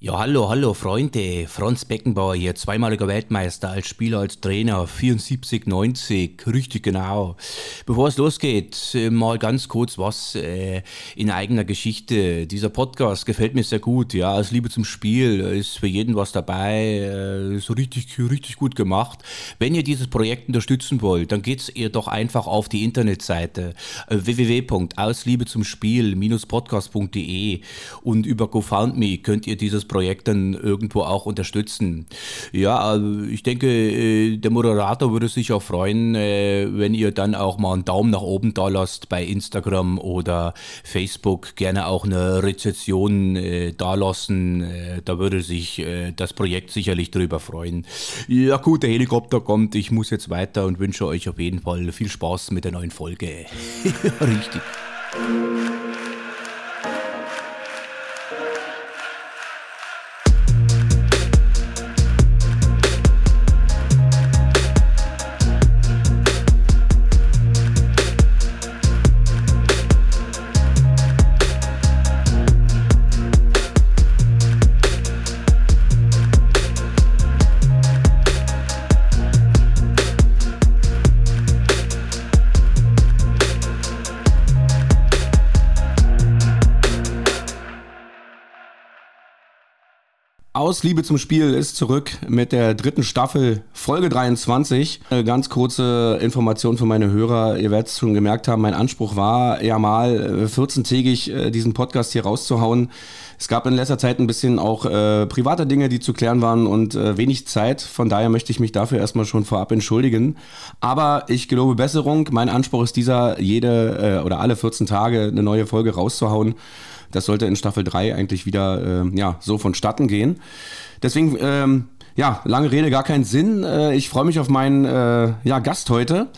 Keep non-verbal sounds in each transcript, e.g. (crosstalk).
Ja, hallo, hallo Freunde. Franz Beckenbauer hier, zweimaliger Weltmeister als Spieler, als Trainer, 74, 90, richtig genau. Bevor es losgeht, äh, mal ganz kurz was äh, in eigener Geschichte. Dieser Podcast gefällt mir sehr gut, ja, aus Liebe zum Spiel, ist für jeden was dabei, äh, ist richtig, richtig gut gemacht. Wenn ihr dieses Projekt unterstützen wollt, dann geht's ihr doch einfach auf die Internetseite www.ausliebe-zum-spiel-podcast.de und über GoFundMe könnt ihr dieses Projekt dann irgendwo auch unterstützen. Ja, äh, ich denke, äh, der Moderator würde sich auch freuen, äh, wenn ihr dann auch mal einen Daumen nach oben da lasst bei Instagram oder Facebook. Gerne auch eine Rezession da lassen. Da würde sich das Projekt sicherlich darüber freuen. Ja gut, der Helikopter kommt. Ich muss jetzt weiter und wünsche euch auf jeden Fall viel Spaß mit der neuen Folge. (laughs) Richtig. Aus Liebe zum Spiel ist zurück mit der dritten Staffel, Folge 23. Eine ganz kurze Information für meine Hörer. Ihr werdet es schon gemerkt haben, mein Anspruch war ja mal 14-tägig äh, diesen Podcast hier rauszuhauen. Es gab in letzter Zeit ein bisschen auch äh, private Dinge, die zu klären waren und äh, wenig Zeit. Von daher möchte ich mich dafür erstmal schon vorab entschuldigen. Aber ich gelobe Besserung. Mein Anspruch ist dieser, jede äh, oder alle 14 Tage eine neue Folge rauszuhauen. Das sollte in Staffel 3 eigentlich wieder äh, ja, so vonstatten gehen. Deswegen, ähm, ja, lange Rede, gar keinen Sinn. Äh, ich freue mich auf meinen äh, ja, Gast heute.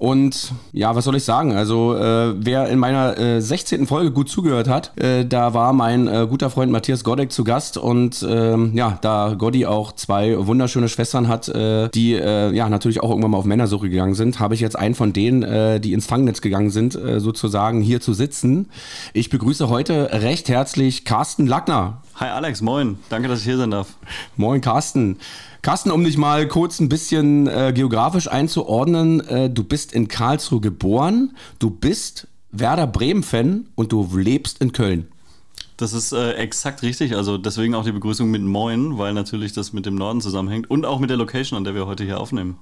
Und ja, was soll ich sagen? Also, äh, wer in meiner äh, 16. Folge gut zugehört hat, äh, da war mein äh, guter Freund Matthias Godek zu Gast. Und ähm, ja, da Gotti auch zwei wunderschöne Schwestern hat, äh, die äh, ja natürlich auch irgendwann mal auf Männersuche gegangen sind, habe ich jetzt einen von denen, äh, die ins Fangnetz gegangen sind, äh, sozusagen hier zu sitzen. Ich begrüße heute recht herzlich Carsten Lackner. Hi Alex, moin. Danke, dass ich hier sein darf. Moin Carsten. Carsten, um dich mal kurz ein bisschen äh, geografisch einzuordnen, äh, du bist in Karlsruhe geboren, du bist Werder Bremen-Fan und du lebst in Köln. Das ist äh, exakt richtig. Also deswegen auch die Begrüßung mit Moin, weil natürlich das mit dem Norden zusammenhängt und auch mit der Location, an der wir heute hier aufnehmen.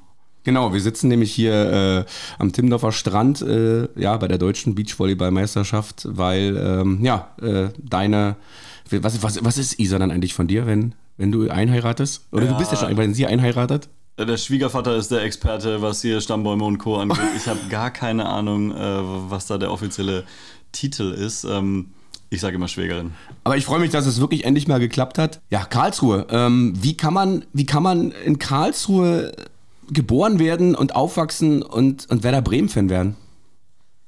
Genau, wir sitzen nämlich hier äh, am Timmendorfer Strand, äh, ja, bei der deutschen Beachvolleyballmeisterschaft, weil, ähm, ja, äh, deine, was, was, was ist Isa dann eigentlich von dir, wenn, wenn du einheiratest? Oder ja. du bist ja schon, wenn sie einheiratet? Der Schwiegervater ist der Experte, was hier Stammbäume und Co. angeht. Ich habe gar keine Ahnung, äh, was da der offizielle Titel ist. Ähm, ich sage immer Schwägerin. Aber ich freue mich, dass es wirklich endlich mal geklappt hat. Ja, Karlsruhe. Ähm, wie, kann man, wie kann man in Karlsruhe geboren werden und aufwachsen und, und Werder Bremen-Fan werden?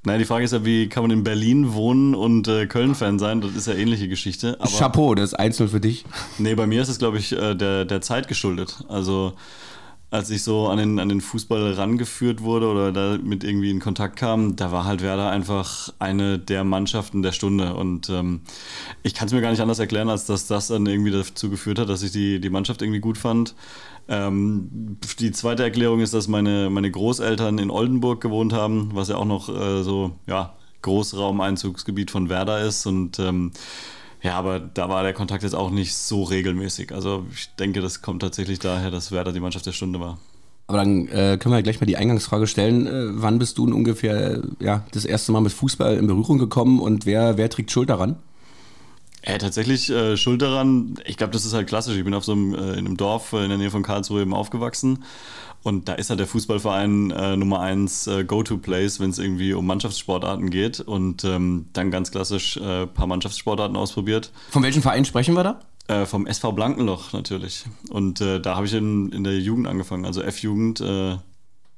Naja, die Frage ist ja, wie kann man in Berlin wohnen und äh, Köln-Fan sein? Das ist ja ähnliche Geschichte. Aber Chapeau, das ist einzeln für dich. Nee, bei mir ist es, glaube ich, äh, der, der Zeit geschuldet. Also als ich so an den, an den Fußball rangeführt wurde oder da mit irgendwie in Kontakt kam, da war halt Werder einfach eine der Mannschaften der Stunde. Und ähm, ich kann es mir gar nicht anders erklären, als dass das dann irgendwie dazu geführt hat, dass ich die, die Mannschaft irgendwie gut fand. Ähm, die zweite Erklärung ist, dass meine, meine Großeltern in Oldenburg gewohnt haben, was ja auch noch äh, so, ja, Großraumeinzugsgebiet von Werder ist und ähm, ja, aber da war der Kontakt jetzt auch nicht so regelmäßig. Also ich denke, das kommt tatsächlich daher, dass Werder die Mannschaft der Stunde war. Aber dann äh, können wir gleich mal die Eingangsfrage stellen. Äh, wann bist du ungefähr äh, ja, das erste Mal mit Fußball in Berührung gekommen und wer, wer trägt Schuld daran? Ja, tatsächlich äh, schuld daran. Ich glaube, das ist halt klassisch. Ich bin auf so einem, äh, in einem Dorf äh, in der Nähe von Karlsruhe eben aufgewachsen. Und da ist halt der Fußballverein äh, Nummer eins äh, Go-To-Place, wenn es irgendwie um Mannschaftssportarten geht. Und ähm, dann ganz klassisch ein äh, paar Mannschaftssportarten ausprobiert. Von welchem Verein sprechen wir da? Äh, vom SV Blankenloch natürlich. Und äh, da habe ich in, in der Jugend angefangen, also F-Jugend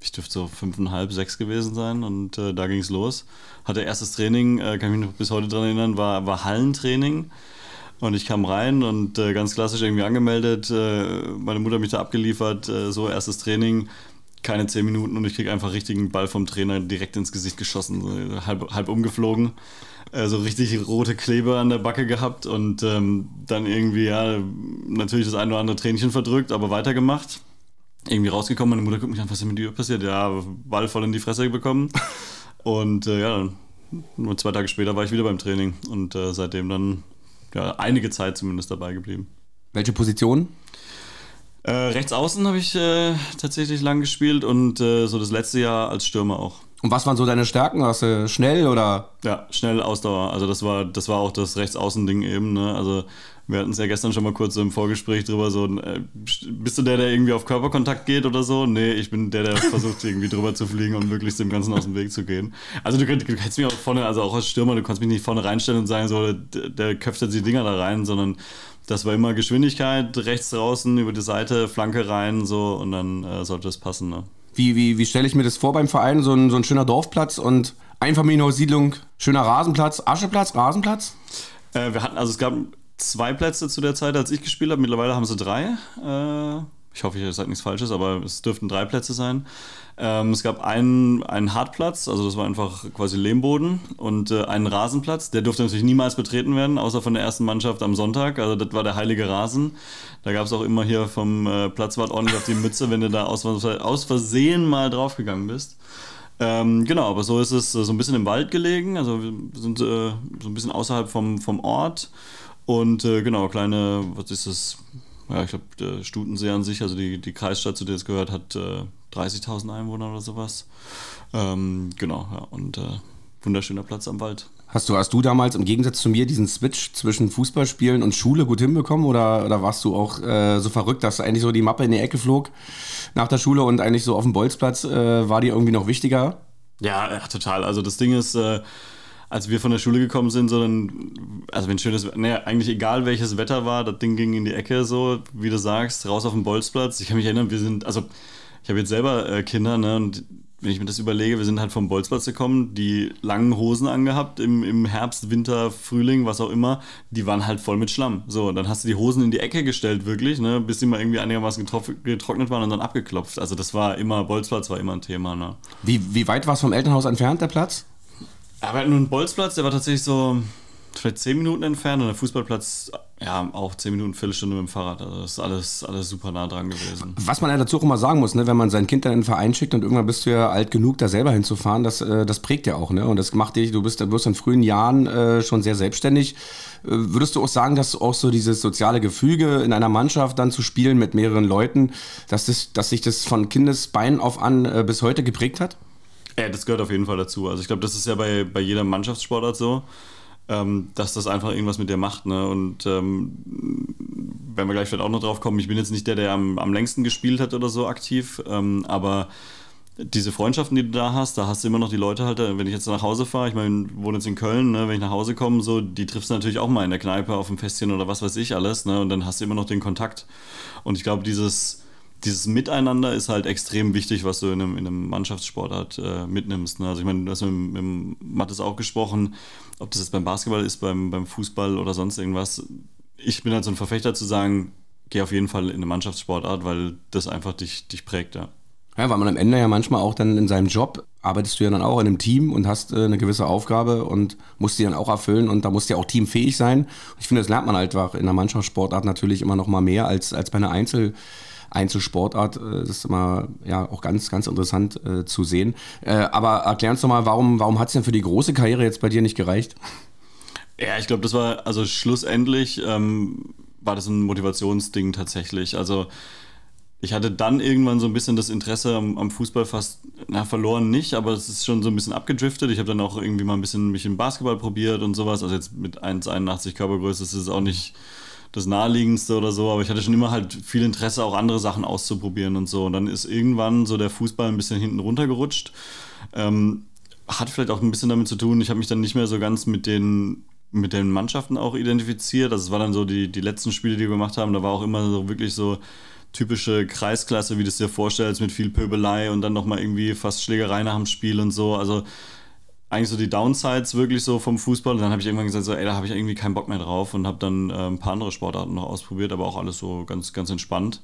ich dürfte so fünfeinhalb, sechs gewesen sein und äh, da ging es los. Hatte erstes Training, äh, kann ich mich noch bis heute daran erinnern, war, war Hallentraining. Und ich kam rein und äh, ganz klassisch irgendwie angemeldet, äh, meine Mutter mich da abgeliefert, äh, so erstes Training, keine zehn Minuten und ich kriege einfach richtigen Ball vom Trainer direkt ins Gesicht geschossen, halb, halb umgeflogen. äh, so richtig rote Kleber an der Backe gehabt und ähm, dann irgendwie, ja, natürlich das ein oder andere Tränchen verdrückt, aber weitergemacht. Irgendwie rausgekommen, meine Mutter guckt mich an, was ist mit dir passiert? Ja, Ball voll in die Fresse bekommen. (laughs) Und äh, ja, nur zwei Tage später war ich wieder beim Training und äh, seitdem dann ja, einige Zeit zumindest dabei geblieben. Welche Position? Äh, rechts außen habe ich äh, tatsächlich lang gespielt und äh, so das letzte Jahr als Stürmer auch. Und was waren so deine Stärken? Warst du schnell oder? Ja, schnell Ausdauer. Also das war, das war auch das Rechtsaußen-Ding eben. Ne? Also wir hatten es ja gestern schon mal kurz so im Vorgespräch drüber, so, äh, bist du der, der irgendwie auf Körperkontakt geht oder so? Nee, ich bin der, der versucht (laughs) irgendwie drüber zu fliegen und möglichst dem Ganzen aus dem Weg zu gehen. Also du, du kannst mich auch vorne, also auch als Stürmer, du kannst mich nicht vorne reinstellen und sagen, so, der, der köpft jetzt die Dinger da rein, sondern das war immer Geschwindigkeit, rechts draußen, über die Seite, Flanke rein, so und dann äh, sollte es passen. Ne? Wie, wie, wie stelle ich mir das vor beim Verein? So ein, so ein schöner Dorfplatz und Einfamilienhaussiedlung, schöner Rasenplatz, Ascheplatz, Rasenplatz? Äh, wir hatten, also es gab zwei Plätze zu der Zeit, als ich gespielt habe. Mittlerweile haben sie drei. Äh, ich hoffe, ich sage nichts Falsches, aber es dürften drei Plätze sein. Ähm, es gab einen, einen Hartplatz, also das war einfach quasi Lehmboden und äh, einen Rasenplatz. Der durfte natürlich niemals betreten werden, außer von der ersten Mannschaft am Sonntag. Also das war der heilige Rasen. Da gab es auch immer hier vom äh, Platzwart ordentlich auf die Mütze, wenn du da aus, aus Versehen mal draufgegangen bist. Ähm, genau, aber so ist es äh, so ein bisschen im Wald gelegen. Also wir sind äh, so ein bisschen außerhalb vom, vom Ort. Und äh, genau, kleine, was ist das? Ja, ich glaube, der Stutensee an sich, also die, die Kreisstadt, zu der es gehört, hat äh, 30.000 Einwohner oder sowas. Ähm, genau, ja, und äh, wunderschöner Platz am Wald. Hast du, hast du damals im Gegensatz zu mir diesen Switch zwischen Fußballspielen und Schule gut hinbekommen oder, oder warst du auch äh, so verrückt, dass eigentlich so die Mappe in die Ecke flog nach der Schule und eigentlich so auf dem Bolzplatz äh, war die irgendwie noch wichtiger? Ja, ja, total. Also das Ding ist, äh, als wir von der Schule gekommen sind, so dann, also wenn schönes, ne, eigentlich egal welches Wetter war, das Ding ging in die Ecke, so, wie du sagst, raus auf den Bolzplatz. Ich kann mich erinnern, wir sind, also ich habe jetzt selber äh, Kinder, ne, und wenn ich mir das überlege, wir sind halt vom Bolzplatz gekommen, die langen Hosen angehabt im, im Herbst, Winter, Frühling, was auch immer, die waren halt voll mit Schlamm. So, dann hast du die Hosen in die Ecke gestellt, wirklich, ne, bis die mal irgendwie einigermaßen getrocknet waren und dann abgeklopft. Also das war immer, Bolzplatz war immer ein Thema. Ne. Wie, wie weit war es vom Elternhaus entfernt, der Platz? Aber nur ein Bolzplatz, der war tatsächlich so vielleicht zehn Minuten entfernt und der Fußballplatz, ja, auch zehn Minuten, Viertelstunde mit dem Fahrrad. Also das ist alles, alles super nah dran gewesen. Was man ja dazu auch immer sagen muss, ne, wenn man sein Kind dann in den Verein schickt und irgendwann bist du ja alt genug, da selber hinzufahren, das, äh, das prägt ja auch, ne? Und das macht dich, du bist, wirst in frühen Jahren äh, schon sehr selbstständig. Äh, würdest du auch sagen, dass auch so dieses soziale Gefüge in einer Mannschaft dann zu spielen mit mehreren Leuten, dass, das, dass sich das von Kindesbein auf an bis heute geprägt hat? Ja, das gehört auf jeden Fall dazu. Also ich glaube, das ist ja bei, bei jeder Mannschaftssportart so, ähm, dass das einfach irgendwas mit dir macht. Ne? Und ähm, wenn wir gleich vielleicht auch noch drauf kommen, ich bin jetzt nicht der, der am, am längsten gespielt hat oder so aktiv, ähm, aber diese Freundschaften, die du da hast, da hast du immer noch die Leute halt, wenn ich jetzt nach Hause fahre, ich meine, wohne jetzt in Köln, ne, wenn ich nach Hause komme, so, die triffst du natürlich auch mal in der Kneipe, auf dem Festchen oder was weiß ich alles, ne, und dann hast du immer noch den Kontakt. Und ich glaube, dieses, dieses Miteinander ist halt extrem wichtig, was du in einem, in einem Mannschaftssportart äh, mitnimmst. Ne? Also ich meine, du hast mit, mit Mattes auch gesprochen, ob das jetzt beim Basketball ist, beim, beim Fußball oder sonst irgendwas. Ich bin halt so ein Verfechter zu sagen, geh auf jeden Fall in eine Mannschaftssportart, weil das einfach dich, dich prägt, ja. Ja, weil man am Ende ja manchmal auch dann in seinem Job arbeitest du ja dann auch in einem Team und hast äh, eine gewisse Aufgabe und musst die dann auch erfüllen und da musst du ja auch teamfähig sein. Ich finde, das lernt man halt einfach in der Mannschaftssportart natürlich immer noch mal mehr als, als bei einer Einzel- Einzelsportart. Äh, das ist immer ja auch ganz, ganz interessant äh, zu sehen. Äh, aber erklär uns doch mal, warum, warum hat es denn für die große Karriere jetzt bei dir nicht gereicht? Ja, ich glaube, das war, also schlussendlich ähm, war das ein Motivationsding tatsächlich. Also ich hatte dann irgendwann so ein bisschen das Interesse am, am, Fußball fast, na, verloren nicht, aber es ist schon so ein bisschen abgedriftet. Ich habe dann auch irgendwie mal ein bisschen mich im Basketball probiert und sowas. Also jetzt mit 1,81 Körpergröße ist es auch nicht das Naheliegendste oder so, aber ich hatte schon immer halt viel Interesse, auch andere Sachen auszuprobieren und so. Und dann ist irgendwann so der Fußball ein bisschen hinten runtergerutscht. Ähm, hat vielleicht auch ein bisschen damit zu tun, ich habe mich dann nicht mehr so ganz mit den mit den Mannschaften auch identifiziert. Also es war dann so die, die letzten Spiele, die wir gemacht haben, da war auch immer so wirklich so typische Kreisklasse, wie du es dir vorstellst, mit viel Pöbelei und dann nochmal irgendwie fast Schlägerei nach dem Spiel und so. Also eigentlich so die Downsides wirklich so vom Fußball. Und dann habe ich irgendwann gesagt, so, ey, da habe ich irgendwie keinen Bock mehr drauf und habe dann äh, ein paar andere Sportarten noch ausprobiert, aber auch alles so ganz, ganz entspannt.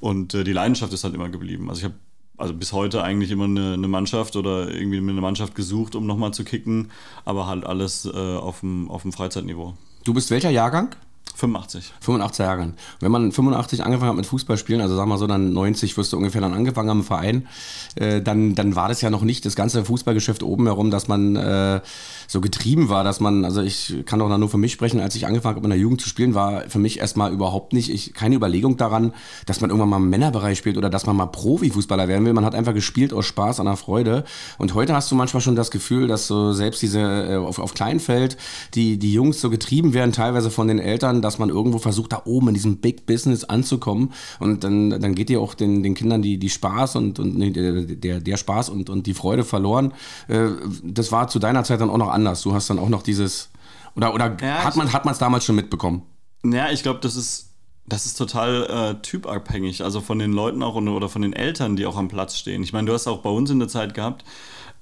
Und äh, die Leidenschaft ist halt immer geblieben. Also ich habe also bis heute eigentlich immer eine, eine, Mannschaft oder irgendwie eine Mannschaft gesucht, um nochmal zu kicken, aber halt alles äh, auf, dem, auf dem Freizeitniveau. Du bist welcher Jahrgang? 85. 85 Jahre. Wenn man 85 angefangen hat mit Fußballspielen, also sag mal so, dann 90 wirst du ungefähr dann angefangen haben im Verein, äh, dann, dann war das ja noch nicht das ganze Fußballgeschäft oben herum, dass man äh, so getrieben war, dass man, also ich kann doch nur für mich sprechen, als ich angefangen habe in der Jugend zu spielen, war für mich erstmal überhaupt nicht, ich, keine Überlegung daran, dass man irgendwann mal im Männerbereich spielt oder dass man mal Profifußballer werden will. Man hat einfach gespielt aus Spaß, an der Freude. Und heute hast du manchmal schon das Gefühl, dass so selbst diese äh, auf, auf Kleinfeld, die, die Jungs so getrieben werden, teilweise von den Eltern, dass man irgendwo versucht, da oben in diesem Big Business anzukommen. Und dann, dann geht dir auch den, den Kindern die, die Spaß und, und der, der Spaß und, und die Freude verloren. Äh, das war zu deiner Zeit dann auch noch anders. Du hast dann auch noch dieses. Oder, oder ja, hat man es damals schon mitbekommen? Ja, ich glaube, das ist. Das ist total äh, typabhängig, also von den Leuten auch oder von den Eltern, die auch am Platz stehen. Ich meine, du hast auch bei uns in der Zeit gehabt,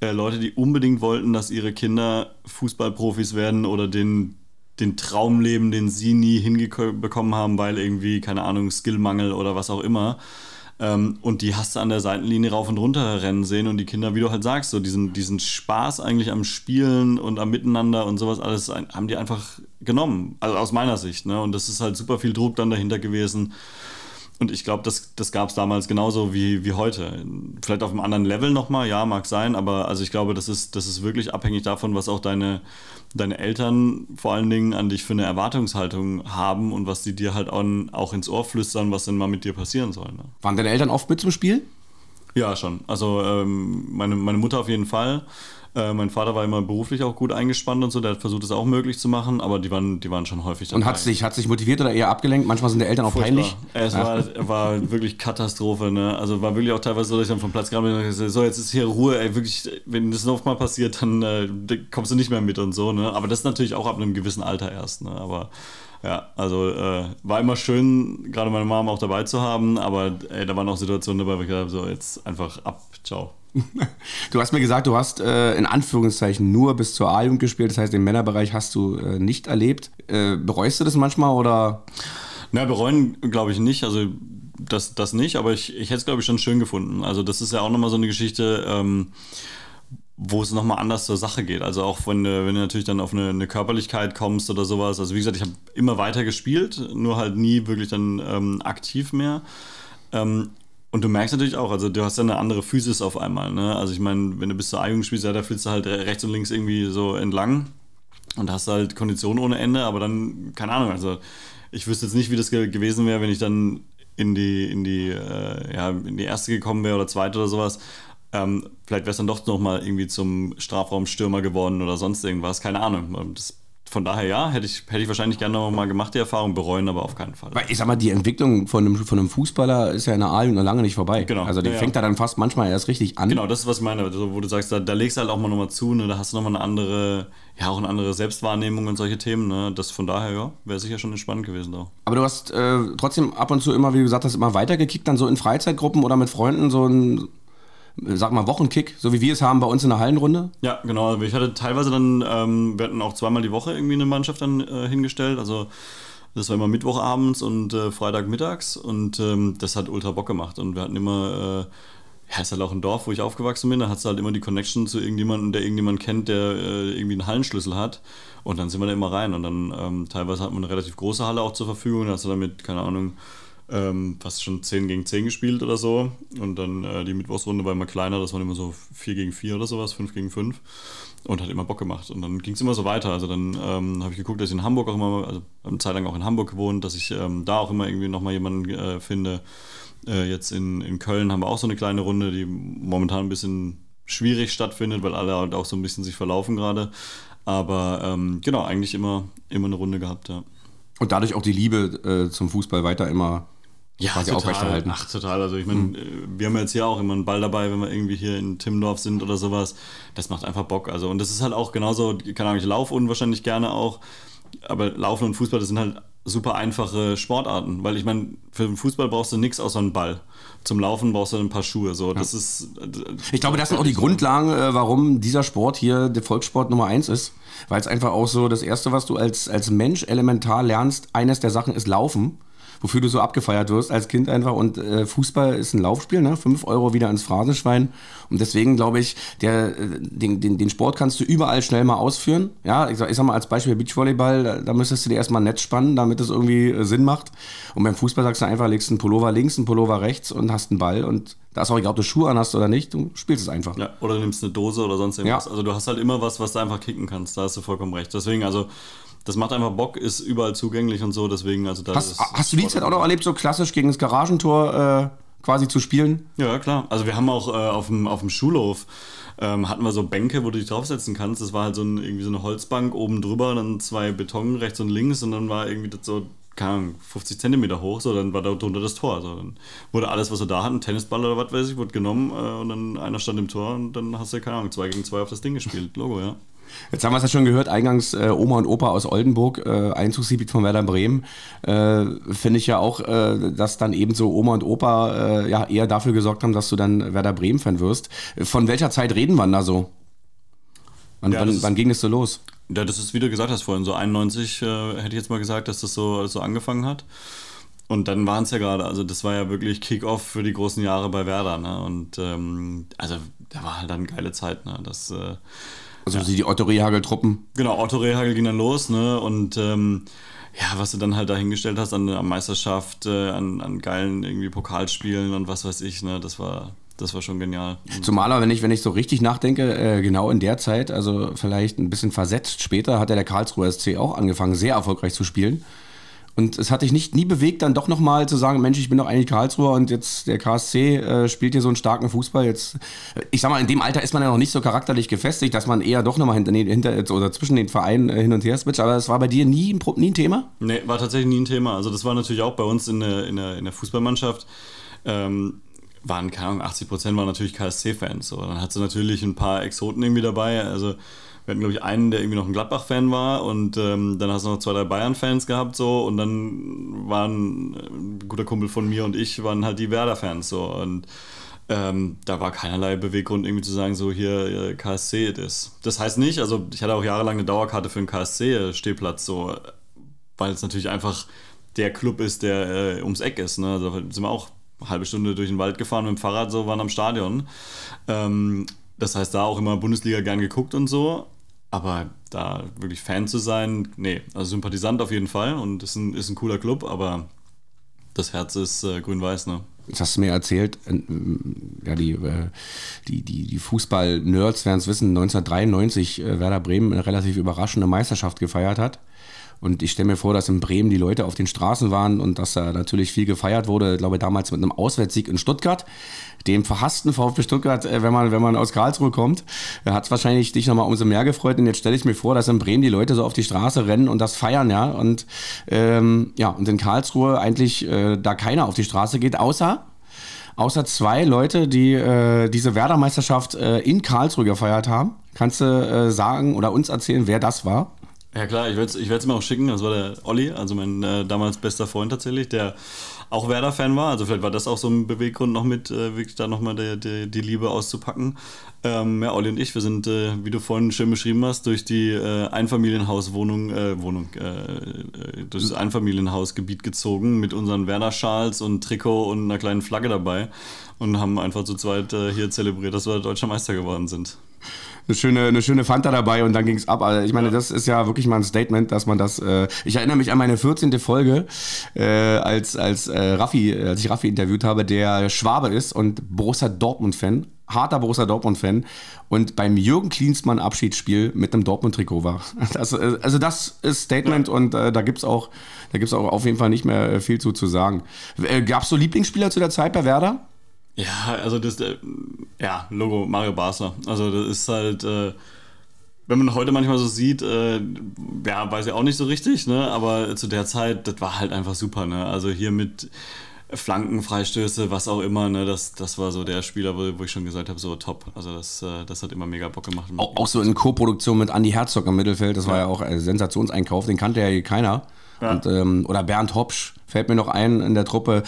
äh, Leute, die unbedingt wollten, dass ihre Kinder Fußballprofis werden oder den den Traum leben, den sie nie hinbekommen haben, weil irgendwie, keine Ahnung, Skillmangel oder was auch immer. Ähm, und die hast du an der Seitenlinie rauf und runter rennen sehen und die Kinder, wie du halt sagst, so diesen, diesen Spaß eigentlich am Spielen und am Miteinander und sowas alles haben die einfach genommen. Also aus meiner Sicht. Ne? Und das ist halt super viel Druck dann dahinter gewesen. Und ich glaube, das, das gab es damals genauso wie, wie heute. Vielleicht auf einem anderen Level nochmal, ja, mag sein, aber also ich glaube, das ist, das ist wirklich abhängig davon, was auch deine, deine Eltern vor allen Dingen an dich für eine Erwartungshaltung haben und was die dir halt auch, auch ins Ohr flüstern, was denn mal mit dir passieren soll. Ne? Waren deine Eltern oft mit zum Spiel? Ja, schon. Also ähm, meine, meine Mutter auf jeden Fall. Äh, mein Vater war immer beruflich auch gut eingespannt und so, der hat versucht, es auch möglich zu machen, aber die waren, die waren schon häufig dabei. Und hat sich, hat sich motiviert oder eher abgelenkt? Manchmal sind die Eltern auch Furchtbar. peinlich. Es war, war wirklich Katastrophe, ne? Also war wirklich auch teilweise so, dass ich dann vom Platz kam und gesagt so, jetzt ist hier Ruhe, ey, wirklich, wenn das noch mal passiert, dann äh, kommst du nicht mehr mit und so, ne? Aber das ist natürlich auch ab einem gewissen Alter erst, ne? Aber ja, also äh, war immer schön, gerade meine Mama auch dabei zu haben, aber ey, da waren auch Situationen dabei, wo ich gesagt habe, so jetzt einfach ab, ciao. (laughs) Du hast mir gesagt, du hast äh, in Anführungszeichen nur bis zur A-Jugend gespielt, das heißt, den Männerbereich hast du äh, nicht erlebt. Äh, bereust du das manchmal oder? Na, bereuen glaube ich nicht, also das, das nicht, aber ich, ich hätte es glaube ich schon schön gefunden. Also das ist ja auch nochmal so eine Geschichte, ähm, wo es nochmal anders zur Sache geht. Also auch wenn, wenn du natürlich dann auf eine, eine Körperlichkeit kommst oder sowas. Also wie gesagt, ich habe immer weiter gespielt, nur halt nie wirklich dann ähm, aktiv mehr. Ähm, und du merkst natürlich auch, also du hast ja eine andere Physis auf einmal. Ne? Also ich meine, wenn du bis zur A-Jugend spielst, ja, da fühlst du halt rechts und links irgendwie so entlang und hast halt Konditionen ohne Ende, aber dann, keine Ahnung, also ich wüsste jetzt nicht, wie das gewesen wäre, wenn ich dann in die, in die, äh, ja, in die erste gekommen wäre oder zweite oder sowas. Ähm, vielleicht wäre es dann doch nochmal irgendwie zum Strafraumstürmer geworden oder sonst irgendwas, keine Ahnung. Das von daher ja, hätte ich, hätte ich wahrscheinlich gerne noch mal gemacht, die Erfahrung, bereuen aber auf keinen Fall. Weil ich sag mal, die Entwicklung von einem, von einem Fußballer ist ja in der A noch lange nicht vorbei. Genau. Also die ja, fängt ja. da dann fast manchmal erst richtig an. Genau, das ist, was ich meine, also, wo du sagst, da, da legst du halt auch mal nochmal zu, ne? da hast du nochmal eine andere, ja, auch eine andere Selbstwahrnehmung und solche Themen. Ne? Das von daher, ja, wäre sicher schon spannend gewesen auch. Aber du hast äh, trotzdem ab und zu immer, wie du gesagt hast, immer weitergekickt, dann so in Freizeitgruppen oder mit Freunden so ein sag mal, Wochenkick, so wie wir es haben bei uns in der Hallenrunde? Ja, genau. Ich hatte teilweise dann, ähm, wir hatten auch zweimal die Woche irgendwie eine Mannschaft dann äh, hingestellt. Also das war immer Mittwochabends und äh, Freitagmittags und ähm, das hat ultra Bock gemacht. Und wir hatten immer, äh, ja, ist halt auch ein Dorf, wo ich aufgewachsen bin, da hat es halt immer die Connection zu irgendjemandem, der irgendjemanden kennt, der äh, irgendwie einen Hallenschlüssel hat. Und dann sind wir da immer rein. Und dann ähm, teilweise hat man eine relativ große Halle auch zur Verfügung. Da hast du damit, keine Ahnung, ähm, fast schon 10 gegen 10 gespielt oder so. Und dann äh, die Mittwochsrunde war immer kleiner, das waren immer so 4 gegen 4 oder sowas, 5 gegen 5. Und hat immer Bock gemacht. Und dann ging es immer so weiter. Also dann ähm, habe ich geguckt, dass ich in Hamburg auch immer, also eine Zeit lang auch in Hamburg gewohnt, dass ich ähm, da auch immer irgendwie nochmal jemanden äh, finde. Äh, jetzt in, in Köln haben wir auch so eine kleine Runde, die momentan ein bisschen schwierig stattfindet, weil alle halt auch so ein bisschen sich verlaufen gerade. Aber ähm, genau, eigentlich immer, immer eine Runde gehabt, ja. Und dadurch auch die Liebe äh, zum Fußball weiter immer ja, quasi total. aufrechterhalten. Ach, total. Also ich meine, mhm. wir haben jetzt hier auch immer einen Ball dabei, wenn wir irgendwie hier in Timmendorf sind oder sowas. Das macht einfach Bock. Also und das ist halt auch genauso, keine Ahnung, ich laufe unwahrscheinlich gerne auch, aber Laufen und Fußball, das sind halt super einfache Sportarten, weil ich meine, für den Fußball brauchst du nichts außer einen Ball. Zum Laufen brauchst du ein paar Schuhe. So, das ja. ist. Ich glaube, das sind auch die Grundlagen, äh, warum dieser Sport hier der Volkssport Nummer eins ist, weil es einfach auch so das erste, was du als als Mensch elementar lernst, eines der Sachen ist Laufen wofür du so abgefeiert wirst als Kind einfach. Und äh, Fußball ist ein Laufspiel, ne? 5 Euro wieder ins Phrasenschwein. Und deswegen glaube ich, der, äh, den, den, den Sport kannst du überall schnell mal ausführen. Ja, ich sag, ich sag mal als Beispiel Beachvolleyball, da, da müsstest du dir erstmal ein Netz spannen, damit es irgendwie äh, Sinn macht. Und beim Fußball sagst du einfach, legst einen Pullover links, einen Pullover rechts und hast einen Ball. Und da ist auch egal, ob du Schuhe an hast oder nicht, du spielst es einfach. Ja, oder du nimmst eine Dose oder sonst irgendwas. Ja. Also du hast halt immer was, was du einfach kicken kannst. Da hast du vollkommen recht. Deswegen, also das macht einfach Bock, ist überall zugänglich und so, deswegen, also da Hast, hast du die Zeit auch noch erlebt, so klassisch gegen das Garagentor äh, quasi zu spielen? Ja, klar. Also wir haben auch äh, auf, dem, auf dem Schulhof ähm, hatten wir so Bänke, wo du dich draufsetzen kannst. Das war halt so ein, irgendwie so eine Holzbank oben drüber, dann zwei Beton rechts und links und dann war irgendwie das so keine Ahnung, 50 Zentimeter hoch, so, dann war da drunter das Tor. So, dann wurde alles, was wir da hatten, Tennisball oder was weiß ich, wurde genommen äh, und dann einer stand im Tor und dann hast du, keine Ahnung, zwei gegen zwei auf das Ding gespielt. Logo, ja. Jetzt haben wir es ja schon gehört, eingangs äh, Oma und Opa aus Oldenburg, äh, Einzugsgebiet von Werder Bremen. Äh, Finde ich ja auch, äh, dass dann eben so Oma und Opa äh, ja eher dafür gesorgt haben, dass du dann Werder Bremen-Fan wirst. Von welcher Zeit reden wir da so? Wann, ja, wann, wann ging es so los? Ja, das ist, wie du gesagt hast vorhin, so 91 äh, hätte ich jetzt mal gesagt, dass das so, so angefangen hat. Und dann waren es ja gerade, also das war ja wirklich Kick-Off für die großen Jahre bei Werder. Ne? Und ähm, also da war halt dann eine geile Zeit. Ne? Das, also ja. die Otto Rehagel-Truppen. Genau, Otto Rehagel ging dann los, ne? Und ähm, ja, was du dann halt dahingestellt hast an der Meisterschaft, äh, an, an geilen irgendwie Pokalspielen und was weiß ich, ne, das war, das war schon genial. Zumal aber, wenn ich, wenn ich so richtig nachdenke, äh, genau in der Zeit, also vielleicht ein bisschen versetzt später, hat ja der Karlsruher SC auch angefangen, sehr erfolgreich zu spielen. Und es hat dich nicht nie bewegt, dann doch nochmal zu sagen, Mensch, ich bin doch eigentlich Karlsruher und jetzt der KSC äh, spielt hier so einen starken Fußball. Jetzt, äh, ich sag mal, in dem Alter ist man ja noch nicht so charakterlich gefestigt, dass man eher doch nochmal hinter, hinter oder zwischen den Vereinen äh, hin und her switcht. Aber das war bei dir nie, nie ein Thema? Nee, war tatsächlich nie ein Thema. Also das war natürlich auch bei uns in der, in der, in der Fußballmannschaft. Ähm, waren, keine Ahnung, 80 Prozent waren natürlich KSC-Fans. So. Dann hat sie natürlich ein paar Exoten irgendwie dabei. Also wir hatten, glaube ich, einen, der irgendwie noch ein Gladbach-Fan war und ähm, dann hast du noch zwei, drei Bayern-Fans gehabt so und dann waren ein guter Kumpel von mir und ich waren halt die Werder-Fans so und ähm, da war keinerlei Beweggrund irgendwie zu sagen, so hier KSC ist. Das heißt nicht, also ich hatte auch jahrelang eine Dauerkarte für einen KSC-Stehplatz so, weil es natürlich einfach der Club ist, der äh, ums Eck ist. Ne? Also sind wir auch eine halbe Stunde durch den Wald gefahren mit dem Fahrrad, so waren am Stadion. Ähm, das heißt, da auch immer Bundesliga gern geguckt und so. Aber da wirklich Fan zu sein, nee, also Sympathisant auf jeden Fall und ist ein, ist ein cooler Club, aber das Herz ist äh, grün-weiß, ne? Jetzt hast du mir erzählt, äh, ja, die, äh, die, die, die Fußball-Nerds werden es wissen, 1993 äh, Werder Bremen eine relativ überraschende Meisterschaft gefeiert hat. Und ich stelle mir vor, dass in Bremen die Leute auf den Straßen waren und dass da natürlich viel gefeiert wurde. Ich glaube, damals mit einem Auswärtssieg in Stuttgart, dem verhassten VfB Stuttgart, äh, wenn man, wenn man aus Karlsruhe kommt, hat es wahrscheinlich dich nochmal umso mehr gefreut. Und jetzt stelle ich mir vor, dass in Bremen die Leute so auf die Straße rennen und das feiern, ja. Und ähm, ja, und in Karlsruhe eigentlich äh, da keiner auf die Straße geht, außer außer zwei Leute, die äh, diese Werder-Meisterschaft äh, in Karlsruhe gefeiert haben. Kannst du äh, sagen oder uns erzählen, wer das war? Ja klar, ich werde es ich mir auch schicken. Das war der Olli, also mein äh, damals bester Freund tatsächlich, der auch Werder-Fan war. Also vielleicht war das auch so ein Beweggrund noch mit, äh, wirklich da nochmal die, die, die Liebe auszupacken. Ähm, ja, Olli und ich, wir sind, äh, wie du vorhin schön beschrieben hast, durch die äh, Einfamilienhauswohnung, äh, Wohnung, äh, äh, durch das Einfamilienhausgebiet gezogen mit unseren Werder-Schals und Trikot und einer kleinen Flagge dabei und haben einfach zu zweit hier zelebriert, dass wir deutscher Meister geworden sind eine schöne, eine schöne Fanta dabei und dann ging es ab. Also ich meine, ja. das ist ja wirklich mal ein Statement, dass man das. Äh, ich erinnere mich an meine 14. Folge, äh, als, als äh, Raffi, als ich Raffi interviewt habe, der Schwabe ist und Borussia Dortmund-Fan harter Borussia Dortmund-Fan und beim Jürgen Klinsmann Abschiedsspiel mit einem Dortmund-Trikot war. (laughs) Das, äh, also das ist Statement ja. und äh, da gibt es auch, auch auf jeden Fall nicht mehr äh, viel zu, zu sagen. Äh, Gab es so Lieblingsspieler zu der Zeit bei Werder? Ja, also das, äh, ja, Logo Mario Basler. Also das ist halt, äh, wenn man heute manchmal so sieht, äh, ja, weiß ich auch nicht so richtig, ne? Aber zu der Zeit, das war halt einfach super, ne? Also hier mit Flanken, Freistöße, was auch immer, ne? Das, das war so der Spieler, wo, wo ich schon gesagt habe, so top. Also das, äh, das hat immer mega Bock gemacht. Auch, auch so in Co-Produktion mit Andy Herzog im Mittelfeld, das ja. war ja auch ein Sensationseinkauf, den kannte ja hier keiner. Ja. Und, ähm, oder Bernd Hopsch fällt mir noch ein in der Truppe.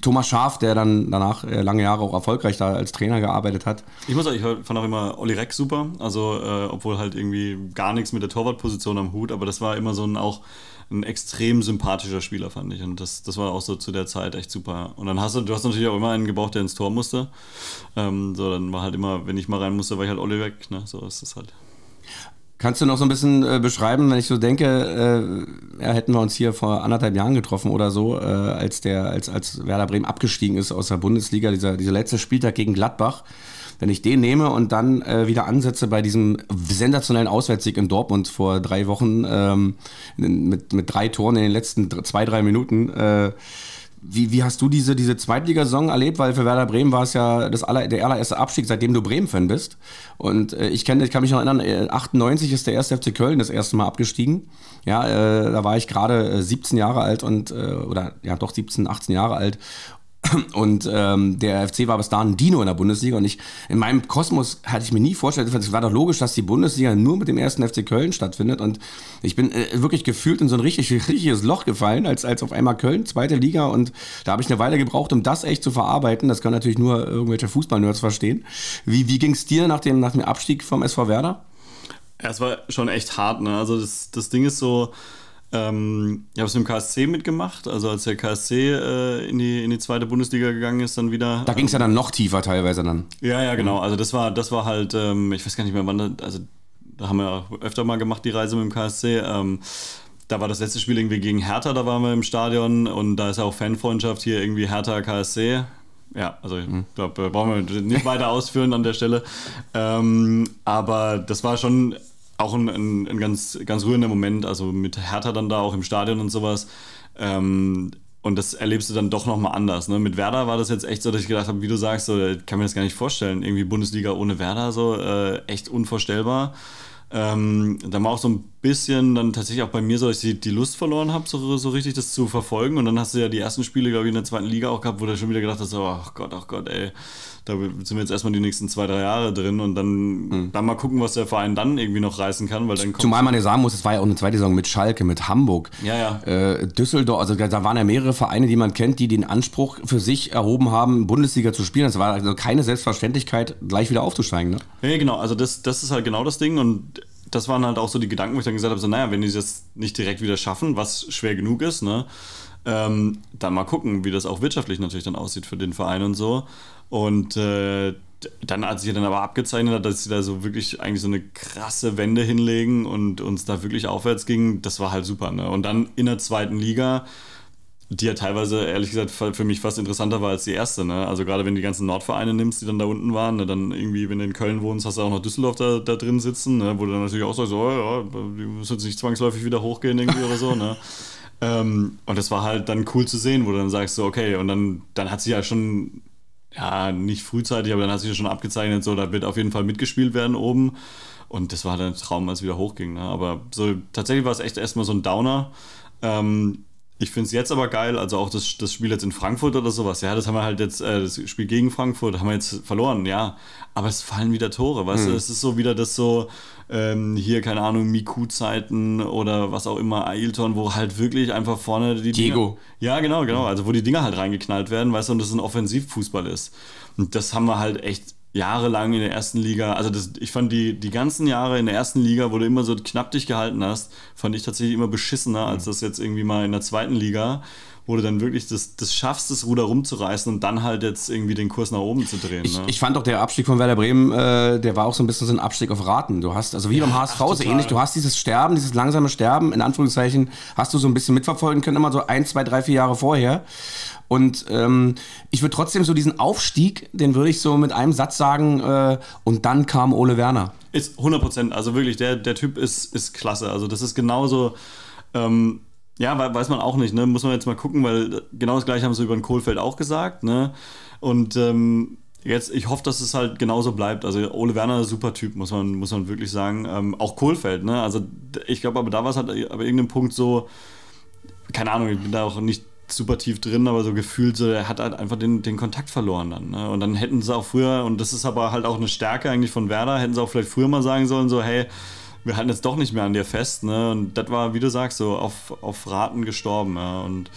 Thomas Schaf, der dann danach äh, lange Jahre auch erfolgreich da als Trainer gearbeitet hat. Ich muss sagen, ich fand auch immer Olli Reck super. Also, äh, obwohl halt irgendwie gar nichts mit der Torwartposition am Hut, aber das war immer so ein auch ein extrem sympathischer Spieler, fand ich. Und das, das war auch so zu der Zeit echt super. Und dann hast du, du hast natürlich auch immer einen gebraucht, der ins Tor musste. Ähm, so, dann war halt immer, wenn ich mal rein musste, war ich halt Olli weg. Ne? So ist es halt. Kannst du noch so ein bisschen äh, beschreiben, wenn ich so denke, äh, ja, hätten wir uns hier vor anderthalb Jahren getroffen oder so, äh, als der, als, als Werder Bremen abgestiegen ist aus der Bundesliga, dieser, dieser letzte Spieltag gegen Gladbach. Wenn ich den nehme und dann äh, wieder ansetze bei diesem sensationellen Auswärtssieg in Dortmund vor drei Wochen ähm, mit, mit drei Toren in den letzten zwei, drei Minuten, äh, wie, wie hast du diese, diese Zweitligasaison erlebt? Weil für Werder Bremen war es ja das aller, der allererste Abstieg, seitdem du Bremen-Fan bist. Und äh, ich, kenn, ich kann mich noch erinnern, 98 äh, ist der erste FC Köln das erste Mal abgestiegen. Ja, äh, da war ich gerade 17 äh, Jahre alt und, äh, oder ja doch 17, 18 Jahre alt und ähm, der FC war bis dahin Dino in der Bundesliga. Und ich, in meinem Kosmos hatte ich mir nie vorgestellt, es war doch logisch, dass die Bundesliga nur mit dem ersten FC Köln stattfindet. Und ich bin äh, wirklich gefühlt in so ein richtig, (laughs) richtiges Loch gefallen, als, als auf einmal Köln, zweite Liga. Und da habe ich eine Weile gebraucht, um das echt zu verarbeiten. Das können natürlich nur irgendwelche Fußballnerds verstehen. Wie, wie ging es dir nach dem, nach dem Abstieg vom SV Werder? Ja, es war schon echt hart. Ne? Also das, das Ding ist so ähm, ich habe es mit dem KSC mitgemacht, also als der KSC äh, in, die, in die zweite Bundesliga gegangen ist, dann wieder. Da ging es ja dann noch tiefer teilweise dann. Ja, ja, genau. Also das war, das war halt, ähm, ich weiß gar nicht mehr wann, also da haben wir öfter mal gemacht, die Reise mit dem KSC. Ähm, da war das letzte Spiel irgendwie gegen Hertha, da waren wir im Stadion und da ist ja auch Fanfreundschaft hier irgendwie Hertha KSC. Ja, also ich mhm. glaube, brauchen wir nicht weiter ausführen an der Stelle. Ähm, aber das war schon auch ein, ein, ein, ganz, ganz rührender Moment, also mit Hertha dann da auch im Stadion und sowas. Ähm, und das erlebst du dann doch nochmal anders. Ne? Mit Werder war das jetzt echt so, dass ich gedacht habe, wie du sagst, so, kann mir das gar nicht vorstellen. Irgendwie Bundesliga ohne Werder, so äh, echt unvorstellbar. Ähm, da war auch so ein bisschen dann tatsächlich auch bei mir so, dass ich die, Lust verloren habe, so, so richtig das zu verfolgen. Und dann hast du ja die ersten Spiele, glaube ich, in der zweiten Liga auch gehabt, wo du schon wieder gedacht hast, oh Gott, oh Gott, ey, da sind wir jetzt erstmal die nächsten zwei, drei Jahre drin und dann, mhm. dann mal gucken, was der Verein dann irgendwie noch reißen kann. Weil dann Zumal man ja sagen muss, es war ja auch eine zweite Saison mit Schalke, mit Hamburg, ja, ja. Äh, Düsseldorf, also da waren ja mehrere Vereine, die man kennt, die den Anspruch für sich erhoben haben, Bundesliga zu spielen. Das war also keine Selbstverständlichkeit, gleich wieder aufzusteigen. Ne? Ja, genau, also das, das ist halt genau das Ding und das waren halt auch so die Gedanken, wo ich dann gesagt habe, so naja, wenn die das nicht direkt wieder schaffen, was schwer genug ist, ne, ähm, dann mal gucken, wie das auch wirtschaftlich natürlich dann aussieht für den Verein und so. Und äh, dann, als sich dann aber abgezeichnet hat, dass sie da so wirklich eigentlich so eine krasse Wende hinlegen und uns da wirklich aufwärts ging, das war halt super. Ne? Und dann in der zweiten Liga, die ja teilweise, ehrlich gesagt, für mich fast interessanter war als die erste. Ne? Also gerade wenn du die ganzen Nordvereine nimmst, die dann da unten waren, ne? dann irgendwie, wenn du in Köln wohnst, hast du auch noch Düsseldorf da, da drin sitzen, ne? wo du dann natürlich auch sagst, oh, ja, die müssen jetzt nicht zwangsläufig wieder hochgehen irgendwie oder so. Ne? (laughs) Ähm, und das war halt dann cool zu sehen, wo du dann sagst, so, okay, und dann, dann hat sie ja schon ja, nicht frühzeitig, aber dann hat sich ja schon abgezeichnet, so, da wird auf jeden Fall mitgespielt werden oben. Und das war dann ein Traum, als es wieder hochging. Ne? Aber so tatsächlich war es echt erstmal so ein Downer. Ähm, ich finde es jetzt aber geil, also auch das, das Spiel jetzt in Frankfurt oder sowas. Ja, das haben wir halt jetzt, äh, das Spiel gegen Frankfurt haben wir jetzt verloren, ja. Aber es fallen wieder Tore, weißt mhm. du? Es ist so wieder das so, ähm, hier, keine Ahnung, Miku-Zeiten oder was auch immer, Ailton, wo halt wirklich einfach vorne die Diego. Dinger, ja, genau, genau. Also wo die Dinger halt reingeknallt werden, weißt du, und das ein Offensivfußball ist. Und das haben wir halt echt jahrelang in der ersten Liga, also das, ich fand die, die ganzen Jahre in der ersten Liga, wo du immer so knapp dich gehalten hast, fand ich tatsächlich immer beschissener als mhm. das jetzt irgendwie mal in der zweiten Liga, wo du dann wirklich das, das schaffst, das Ruder rumzureißen und dann halt jetzt irgendwie den Kurs nach oben zu drehen. Ich, ne? ich fand doch der Abstieg von Werder Bremen, äh, der war auch so ein bisschen so ein Abstieg auf Raten. Du hast, also wie ja, beim HSV ach, so ähnlich, du hast dieses Sterben, dieses langsame Sterben, in Anführungszeichen, hast du so ein bisschen mitverfolgen können, immer so ein, zwei, drei, vier Jahre vorher. Und ähm, ich würde trotzdem so diesen Aufstieg, den würde ich so mit einem Satz sagen, äh, und dann kam Ole Werner. Ist 100 Prozent, also wirklich, der, der Typ ist, ist klasse. Also das ist genauso, ähm, ja, weiß man auch nicht, ne? muss man jetzt mal gucken, weil genau das gleiche haben sie über den Kohlfeld auch gesagt. Ne? Und ähm, jetzt, ich hoffe, dass es halt genauso bleibt. Also Ole Werner, super Typ, muss man, muss man wirklich sagen. Ähm, auch Kohlfeld, ne? Also ich glaube, aber da war es halt aber irgendeinem Punkt so, keine Ahnung, ich bin da auch nicht super tief drin, aber so gefühlt, so, er hat halt einfach den, den Kontakt verloren dann. Ne? Und dann hätten sie auch früher, und das ist aber halt auch eine Stärke eigentlich von Werder, hätten sie auch vielleicht früher mal sagen sollen, so, hey, wir halten jetzt doch nicht mehr an dir fest. Ne? Und das war, wie du sagst, so auf, auf Raten gestorben. Ja? Und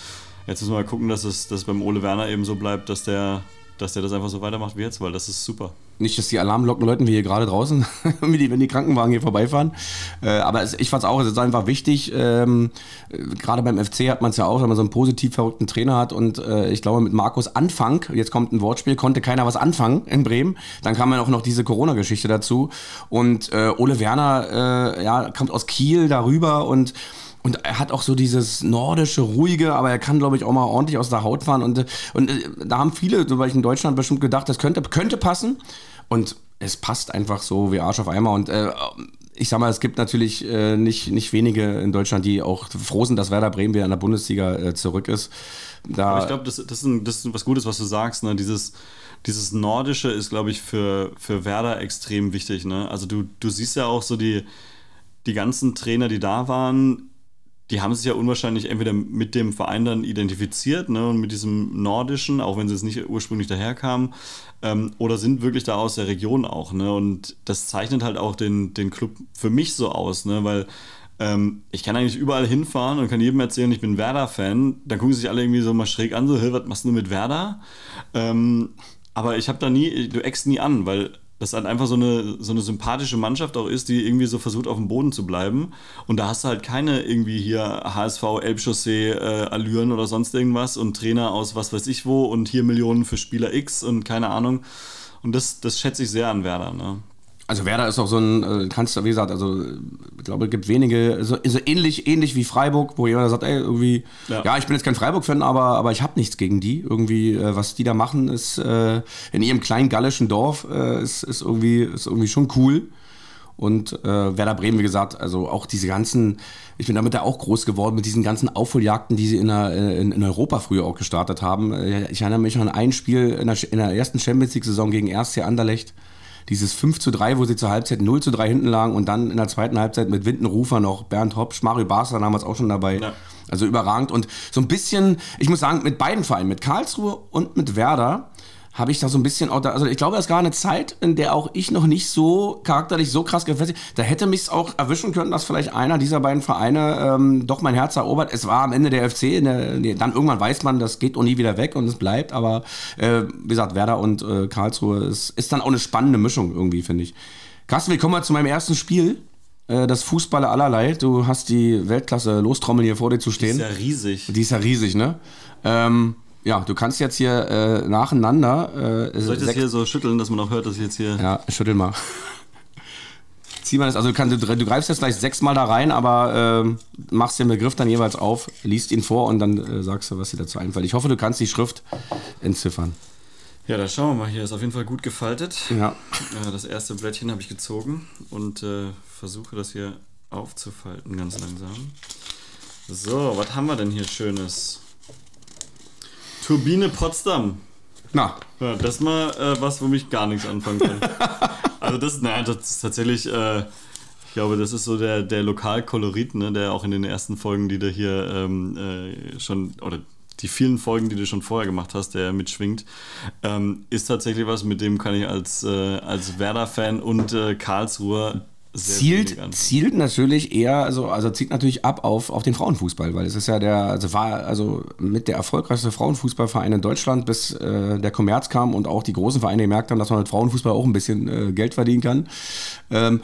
jetzt müssen wir mal gucken, dass es dass beim Ole Werner eben so bleibt, dass der dass der das einfach so weitermacht wie jetzt, weil das ist super. Nicht, dass die Alarmglocken läuten wir hier gerade draußen, (laughs) wenn die Krankenwagen hier vorbeifahren. Äh, aber ich fand es auch, es ist einfach wichtig. Ähm, gerade beim FC hat man es ja auch, wenn man so einen positiv verrückten Trainer hat. Und äh, ich glaube, mit Markus Anfang, jetzt kommt ein Wortspiel, konnte keiner was anfangen in Bremen. Dann kam ja auch noch diese Corona-Geschichte dazu. Und äh, Ole Werner ja, kommt aus Kiel darüber und und er hat auch so dieses nordische, ruhige, aber er kann, glaube ich, auch mal ordentlich aus der Haut fahren. Und, und äh, da haben viele, zum Beispiel in Deutschland, bestimmt gedacht, das könnte, könnte passen. Und es passt einfach so wie Arsch auf Eimer. Und äh, ich sag mal, es gibt natürlich äh, nicht, nicht wenige in Deutschland, die auch froh sind, dass Werder Bremen wieder in der Bundesliga äh, zurück ist. Da Aber ich glaube, das, das, ist das ist was Gutes, was du sagst. Ne? Dieses, dieses Nordische ist, glaube ich, für, für Werder extrem wichtig. Ne? Also du, du siehst ja auch so die, die ganzen Trainer, die da waren, die haben sich ja unwahrscheinlich entweder mit dem Verein dann identifiziert ne, und mit diesem Nordischen, auch wenn sie es nicht ursprünglich daherkamen, ähm, oder sind wirklich da aus der Region auch. Ne? Und das zeichnet halt auch den, den Club für mich so aus, ne? weil ähm, ich kann eigentlich überall hinfahren und kann jedem erzählen, ich bin Werder-Fan. Dann gucken sich alle irgendwie so mal schräg an, so, was machst du mit Werder? Ähm, aber ich habe da nie, du eckst nie an, weil das halt einfach so eine, so eine sympathische Mannschaft auch ist, die irgendwie so versucht, auf dem Boden zu bleiben. Und da hast du halt keine irgendwie hier HSV, Elbchaussee, äh, Allüren oder sonst irgendwas und Trainer aus was weiß ich wo und hier Millionen für Spieler X und keine Ahnung. Und das, das schätze ich sehr an Werder. Ne? Also Werder ist auch so ein, äh, kannst du, wie gesagt, also ich glaube, es gibt wenige, so, so ähnlich, ähnlich wie Freiburg, wo jemand sagt, ey, irgendwie, ja, ja ich bin jetzt kein Freiburg-Fan, aber, aber ich habe nichts gegen die. Irgendwie, äh, was die da machen, ist äh, in ihrem kleinen gallischen Dorf, äh, ist, ist, irgendwie, ist irgendwie schon cool. Und äh, Werder Bremen, wie gesagt, also auch diese ganzen, ich bin damit ja auch groß geworden, mit diesen ganzen Aufholjagden, die sie in, der, in, in Europa früher auch gestartet haben. Ich erinnere mich an ein Spiel in der, in der ersten Champions League-Saison gegen 1. Anderlecht dieses 5 zu 3, wo sie zur Halbzeit 0 zu 3 hinten lagen und dann in der zweiten Halbzeit mit Windenrufer noch Bernd Hopsch, Mario Basler damals auch schon dabei. Ja. Also überragend und so ein bisschen, ich muss sagen, mit beiden Vereinen, mit Karlsruhe und mit Werder, habe ich da so ein bisschen auch da, also ich glaube, es war eine Zeit, in der auch ich noch nicht so charakterlich so krass gefestigt, da hätte mich es auch erwischen können, dass vielleicht einer dieser beiden Vereine ähm, doch mein Herz erobert. Es war am Ende der FC, der, dann irgendwann weiß man, das geht auch nie wieder weg und es bleibt, aber äh, wie gesagt, Werder und äh, Karlsruhe ist, ist dann auch eine spannende Mischung irgendwie, finde ich. Carsten, willkommen mal zu meinem ersten Spiel äh, das Fußballer allerlei. Du hast die Weltklasse Lostrommel hier vor dir zu stehen. Die ist ja riesig. Die ist ja riesig, ne? Ähm, ja, du kannst jetzt hier äh, nacheinander. Äh, Soll ich das hier so schütteln, dass man auch hört, dass ich jetzt hier. Ja, schüttel mal. Zieh mal das, also du, kannst, du, du greifst jetzt gleich sechsmal da rein, aber äh, machst den Begriff dann jeweils auf, liest ihn vor und dann äh, sagst du, was dir dazu einfällt. Ich hoffe, du kannst die Schrift entziffern. Ja, da schauen wir mal. Hier ist auf jeden Fall gut gefaltet. Ja. das erste Blättchen habe ich gezogen und äh, versuche das hier aufzufalten ganz langsam. So, was haben wir denn hier Schönes? Turbine Potsdam. Na. Ja, das ist mal äh, was, womit ich gar nichts anfangen kann. (laughs) also das, nein, das ist tatsächlich, äh, ich glaube, das ist so der, der Lokalkolorit, ne, der auch in den ersten Folgen, die du hier ähm, äh, schon, oder die vielen Folgen, die du schon vorher gemacht hast, der mitschwingt, ähm, ist tatsächlich was, mit dem kann ich als, äh, als Werder-Fan und äh, Karlsruher zielt, zielt natürlich eher, also, also zielt natürlich ab auf, auf den Frauenfußball, weil es ist ja der, also war also mit der erfolgreichste Frauenfußballverein in Deutschland, bis äh, der Kommerz kam und auch die großen Vereine gemerkt haben, dass man mit Frauenfußball auch ein bisschen äh, Geld verdienen kann. Ähm,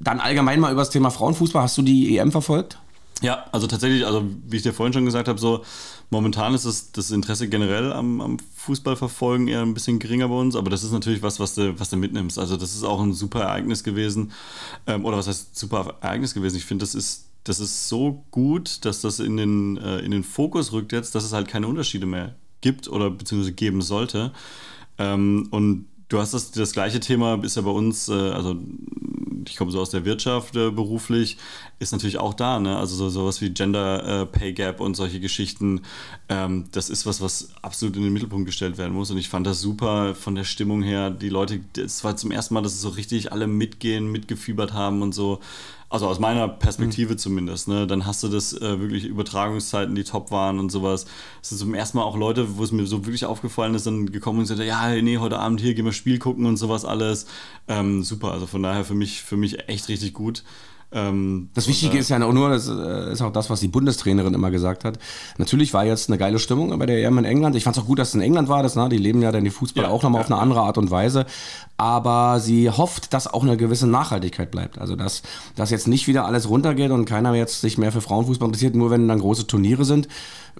dann allgemein mal über das Thema Frauenfußball. Hast du die EM verfolgt? Ja, also tatsächlich, also wie ich dir vorhin schon gesagt habe, so momentan ist das, das Interesse generell am, am Fußballverfolgen eher ein bisschen geringer bei uns, aber das ist natürlich was, was du, was du mitnimmst. Also das ist auch ein super Ereignis gewesen. Ähm, oder was heißt super Ereignis gewesen? Ich finde, das ist, das ist so gut, dass das in den, äh, in den Fokus rückt jetzt, dass es halt keine Unterschiede mehr gibt oder beziehungsweise geben sollte. Ähm, und du hast das, das gleiche Thema, ist ja bei uns, äh, also ich komme so aus der Wirtschaft äh, beruflich, ist natürlich auch da, ne? Also so, sowas wie Gender äh, Pay Gap und solche Geschichten, ähm, das ist was, was absolut in den Mittelpunkt gestellt werden muss. Und ich fand das super von der Stimmung her. Die Leute, es war zum ersten Mal, dass es so richtig alle mitgehen, mitgefiebert haben und so. Also aus meiner Perspektive mhm. zumindest. Ne? Dann hast du das äh, wirklich Übertragungszeiten, die top waren und sowas. Es sind zum ersten Mal auch Leute, wo es mir so wirklich aufgefallen ist, dann gekommen und gesagt, ja, nee, heute Abend hier gehen wir Spiel gucken und sowas alles. Ähm, super, also von daher für mich, für mich echt richtig gut. Ähm, das Wichtige ist ja nur, das äh, ist auch das, was die Bundestrainerin immer gesagt hat. Natürlich war jetzt eine geile Stimmung bei der EM in England. Ich fand es auch gut, dass es in England war. Das, na, die leben ja dann die Fußball ja, auch nochmal ja. auf eine andere Art und Weise. Aber sie hofft, dass auch eine gewisse Nachhaltigkeit bleibt. Also, dass, dass jetzt nicht wieder alles runtergeht und keiner jetzt sich mehr für Frauenfußball interessiert, nur wenn dann große Turniere sind.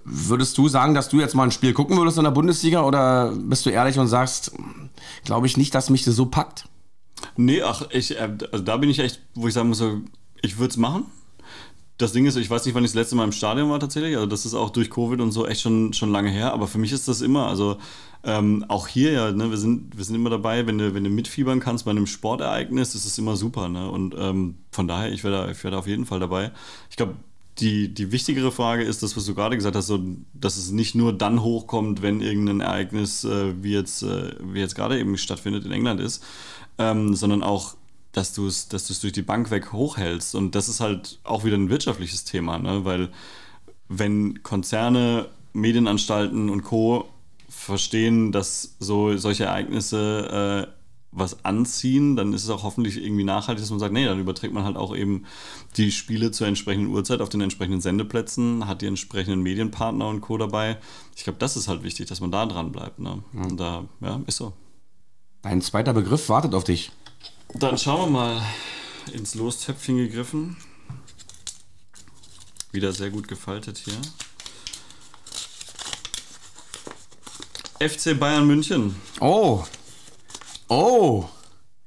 Würdest du sagen, dass du jetzt mal ein Spiel gucken würdest in der Bundesliga oder bist du ehrlich und sagst, glaube ich nicht, dass mich das so packt? Nee, ach, ich, äh, also da bin ich echt, wo ich sagen muss, ich würde es machen. Das Ding ist, ich weiß nicht, wann ich das letzte Mal im Stadion war tatsächlich. Also das ist auch durch Covid und so echt schon, schon lange her. Aber für mich ist das immer, also ähm, auch hier ja, ne, wir, sind, wir sind immer dabei, wenn du, wenn du mitfiebern kannst bei einem Sportereignis, ist es immer super. Ne? Und ähm, von daher, ich wäre da, da auf jeden Fall dabei. Ich glaube, die, die wichtigere Frage ist das, was du gerade gesagt hast, so, dass es nicht nur dann hochkommt, wenn irgendein Ereignis äh, wie jetzt, äh, wie jetzt gerade eben stattfindet in England ist, ähm, sondern auch dass du es dass durch die Bank weg hochhältst. Und das ist halt auch wieder ein wirtschaftliches Thema, ne? weil wenn Konzerne, Medienanstalten und Co. verstehen, dass so solche Ereignisse äh, was anziehen, dann ist es auch hoffentlich irgendwie nachhaltig, dass man sagt, nee, dann überträgt man halt auch eben die Spiele zur entsprechenden Uhrzeit auf den entsprechenden Sendeplätzen, hat die entsprechenden Medienpartner und Co. dabei. Ich glaube, das ist halt wichtig, dass man da dran bleibt. Ne? Mhm. Und da, ja, ist so. Ein zweiter Begriff wartet auf dich. Dann schauen wir mal ins Lostöpfchen gegriffen. Wieder sehr gut gefaltet hier. FC Bayern München. Oh. Oh.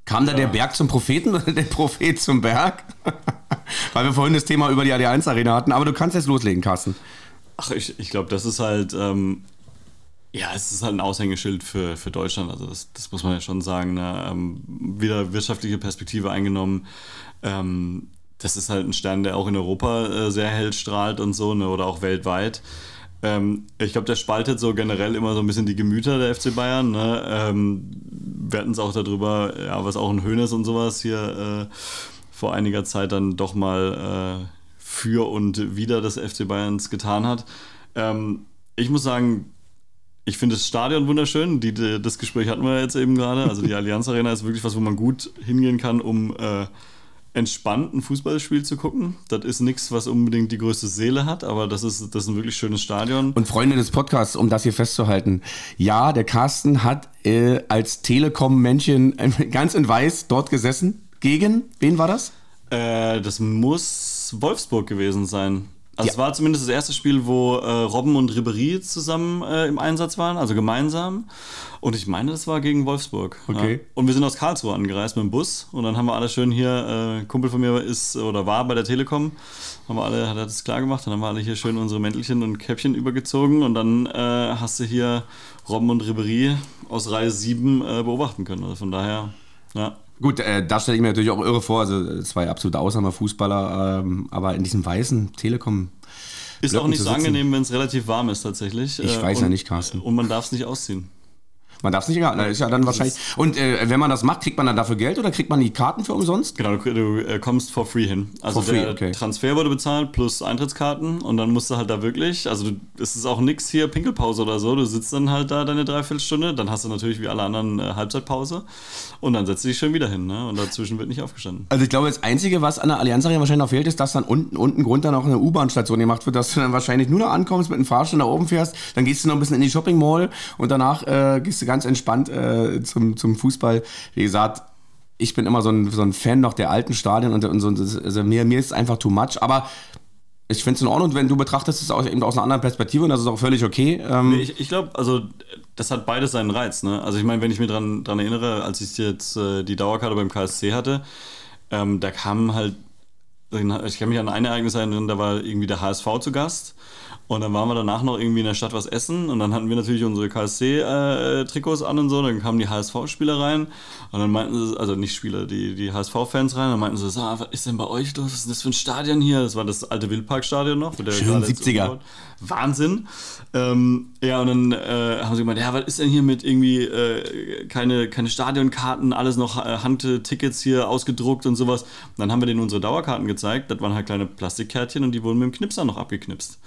Kam da ja. der Berg zum Propheten oder der Prophet zum Berg? (laughs) Weil wir vorhin das Thema über die AD1 Arena hatten. Aber du kannst jetzt loslegen, Carsten. Ach, ich, ich glaube, das ist halt ähm, ja, es ist halt ein Aushängeschild für, für Deutschland, also das, das muss man ja schon sagen. Ne? Ähm, wieder wirtschaftliche Perspektive eingenommen. Ähm, das ist halt ein Stern, der auch in Europa äh, sehr hell strahlt und so, ne? oder auch weltweit. Ähm, ich glaube, der spaltet so generell immer so ein bisschen die Gemüter der FC Bayern. Ne? Ähm, wir hatten es auch darüber, ja, was auch ein Höhnes und sowas hier äh, vor einiger Zeit dann doch mal äh, für und wieder des FC Bayerns getan hat. Ähm, ich muss sagen, ich finde das Stadion wunderschön. Die, die, das Gespräch hatten wir jetzt eben gerade. Also die (laughs) Allianz Arena ist wirklich was, wo man gut hingehen kann, um äh, entspannt ein Fußballspiel zu gucken. Das ist nichts, was unbedingt die größte Seele hat, aber das ist, das ist ein wirklich schönes Stadion. Und Freunde des Podcasts, um das hier festzuhalten. Ja, der Carsten hat äh, als Telekom-Männchen (laughs) ganz in weiß dort gesessen. Gegen, wen war das? Äh, das muss Wolfsburg gewesen sein. Also ja. es war zumindest das erste Spiel, wo äh, Robben und Ribery zusammen äh, im Einsatz waren, also gemeinsam. Und ich meine, das war gegen Wolfsburg. Okay. Ja. Und wir sind aus Karlsruhe angereist mit dem Bus und dann haben wir alle schön hier, äh, Kumpel von mir ist oder war bei der Telekom, haben wir alle, hat er das klar gemacht, dann haben wir alle hier schön unsere Mäntelchen und Käppchen übergezogen und dann äh, hast du hier Robben und Ribery aus Reihe 7 äh, beobachten können. Also von daher, ja. Gut, äh, da stelle ich mir natürlich auch irre vor. Also zwei absolute Ausnahmefußballer, ähm, aber in diesem weißen Telekom. Ist auch nicht so angenehm, wenn es relativ warm ist tatsächlich. Ich äh, weiß und, ja nicht, Carsten. Und man darf es nicht ausziehen. Man darf es nicht egal. Das ist ja dann wahrscheinlich. Und äh, wenn man das macht, kriegt man dann dafür Geld oder kriegt man die Karten für umsonst? Genau, du, du äh, kommst for free hin. Also for der okay. Transfer wurde bezahlt plus Eintrittskarten und dann musst du halt da wirklich, also es ist auch nichts hier Pinkelpause oder so. Du sitzt dann halt da deine Dreiviertelstunde, dann hast du natürlich wie alle anderen äh, Halbzeitpause und dann setzt du dich schön wieder hin. Ne? Und dazwischen wird nicht aufgestanden. Also ich glaube, das Einzige, was an der Allianz Arena wahrscheinlich noch fehlt, ist, dass dann unten, unten Grund dann auch eine U-Bahn-Station gemacht wird, dass du dann wahrscheinlich nur noch ankommst, mit dem Fahrstuhl nach oben fährst, dann gehst du noch ein bisschen in die Shopping Mall und danach äh, gehst du ganz entspannt äh, zum, zum Fußball. Wie gesagt, ich bin immer so ein, so ein Fan noch der alten Stadien und, und so, also mir, mir ist es einfach too much, aber ich finde es in Ordnung, wenn du betrachtest es auch eben aus einer anderen Perspektive und das ist auch völlig okay. Ähm ich, ich glaube, also das hat beides seinen Reiz. Ne? Also ich meine, wenn ich mich daran dran erinnere, als ich jetzt äh, die Dauerkarte beim KSC hatte, ähm, da kamen halt, ich kann mich an ein Ereignis erinnern, da war irgendwie der HSV zu Gast und dann waren wir danach noch irgendwie in der Stadt was essen und dann hatten wir natürlich unsere KSC-Trikots äh, an und so. Dann kamen die HSV-Spieler rein und dann meinten sie, also nicht Spieler, die, die HSV-Fans rein, dann meinten sie, so, was ist denn bei euch los? Was ist denn das für ein Stadion hier? Das war das alte Wildparkstadion noch. Schön 70er. Wahnsinn. Ähm, ja, und dann äh, haben sie gemeint, ja, was ist denn hier mit irgendwie äh, keine, keine Stadionkarten, alles noch äh, Handtickets hier ausgedruckt und sowas. Und dann haben wir denen unsere Dauerkarten gezeigt. Das waren halt kleine Plastikkärtchen und die wurden mit dem Knipser noch abgeknipst.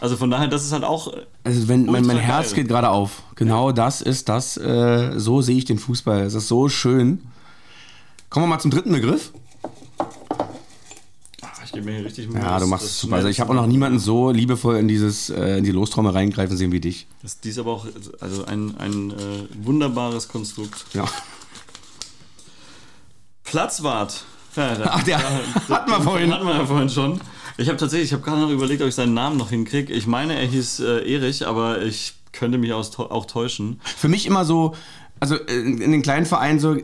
Also von daher, das ist halt auch. Also wenn mein, mein Herz geht gerade auf. Genau ja. das ist das. Äh, so sehe ich den Fußball. Es ist so schön. Kommen wir mal zum dritten Begriff. gebe mir hier richtig Mühe. Ja, du machst es super. Also ich habe auch noch niemanden so liebevoll in dieses äh, in die Lostrommel reingreifen sehen wie dich. Das, die ist aber auch also ein, ein äh, wunderbares Konstrukt. Ja. Platzwart. Ja, da, Ach, der (laughs) hatten wir vorhin. Hatten wir ja vorhin schon. Ich habe tatsächlich, ich habe gerade noch überlegt, ob ich seinen Namen noch hinkriege. Ich meine, er hieß äh, Erich, aber ich könnte mich auch, auch täuschen. Für mich immer so, also äh, in den kleinen Vereinen so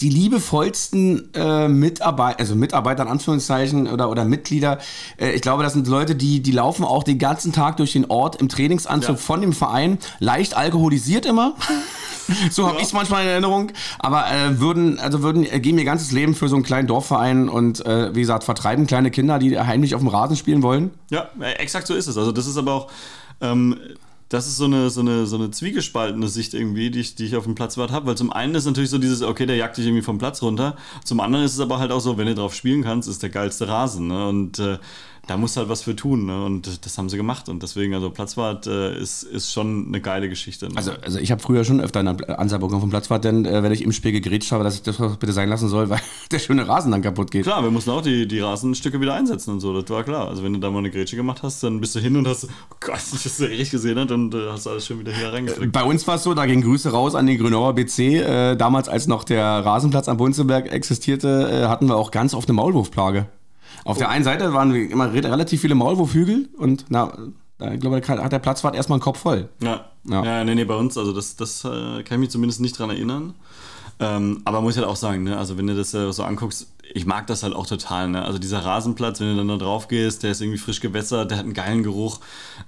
die liebevollsten äh, Mitarbeiter, also Mitarbeiter in Anführungszeichen oder, oder Mitglieder, äh, ich glaube, das sind Leute, die, die laufen auch den ganzen Tag durch den Ort im Trainingsanzug Ja. von dem Verein, leicht alkoholisiert immer. (laughs) so habe Ja. ich es manchmal in Erinnerung. Aber äh, würden, also würden, äh, geben ihr ganzes Leben für so einen kleinen Dorfverein und äh, wie gesagt, vertreiben kleine Kinder, die heimlich auf dem Rasen spielen wollen. Ja, äh, exakt so ist es. Also das ist aber auch, ähm, das ist so eine, so, eine, so eine zwiegespaltene Sicht irgendwie, die ich, die ich auf dem Platzwart habe. Weil zum einen ist natürlich so dieses, okay, der jagt dich irgendwie vom Platz runter. Zum anderen ist es aber halt auch so, wenn du drauf spielen kannst, ist der geilste Rasen. Ne? Und äh, da musst du halt was für tun. Ne? Und das haben sie gemacht. Und deswegen, also Platzwart äh, ist, ist schon eine geile Geschichte. Ne? Also, also ich habe früher schon öfter eine Ansage bekommen vom Platzwart, denn äh, wenn ich im Spiel gegrätscht habe, dass ich das bitte sein lassen soll, (laughs) weil der schöne Rasen dann kaputt geht. Klar, wir mussten auch die, die Rasenstücke wieder einsetzen und so, das war klar. Also wenn du da mal eine Grätsche gemacht hast, dann bist du hin und hast, oh Gott, das der Erich gesehen hat und äh, hast alles schön wieder hier reingeflickt. Bei uns war es so, da gingen Grüße raus an den Grünauer BC. Äh, damals, als noch der Rasenplatz am Bunzenberg existierte, äh, hatten wir auch ganz oft eine Maulwurfplage. Auf der einen Seite waren immer re relativ viele Maulwurfhügel und na, da, ich glaube, da hat der Platzwart erstmal einen Kopf voll. Ja, Ja. ja. nee, nee, bei uns, also das, das äh, kann ich mich zumindest nicht dran erinnern. Ähm, aber muss ich halt auch sagen, ne, also wenn du das äh, so anguckst, ich mag das halt auch total, ne? Also dieser Rasenplatz, wenn du dann da drauf gehst, der ist irgendwie frisch gewässert, der hat einen geilen Geruch.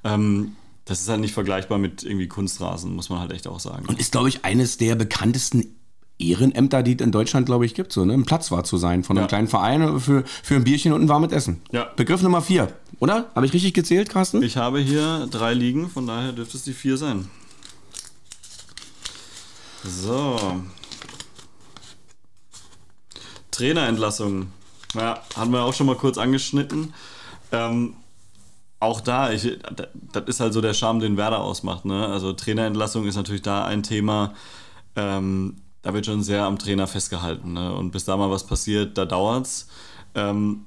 Ähm, das ist halt nicht vergleichbar mit irgendwie Kunstrasen, muss man halt echt auch sagen. Und ist, glaube ich, eines der bekanntesten Ehrenämter, die es in Deutschland, glaube ich, gibt, so, ne? Ein Platzwart zu sein von einem Ja. kleinen Verein für, für ein Bierchen und ein warmes Essen. Ja. Begriff Nummer vier, oder? Habe ich richtig gezählt, Carsten? Ich habe hier drei liegen, von daher dürfte es die vier sein. So. Trainerentlassung. Ja, hatten wir auch schon mal kurz angeschnitten. Ähm, auch da, ich, das ist halt so der Charme, den Werder ausmacht. Ne? Also Trainerentlassung ist natürlich da ein Thema. Ähm, da wird schon sehr am Trainer festgehalten. Ne? Und bis da mal was passiert, da dauert's. Ähm,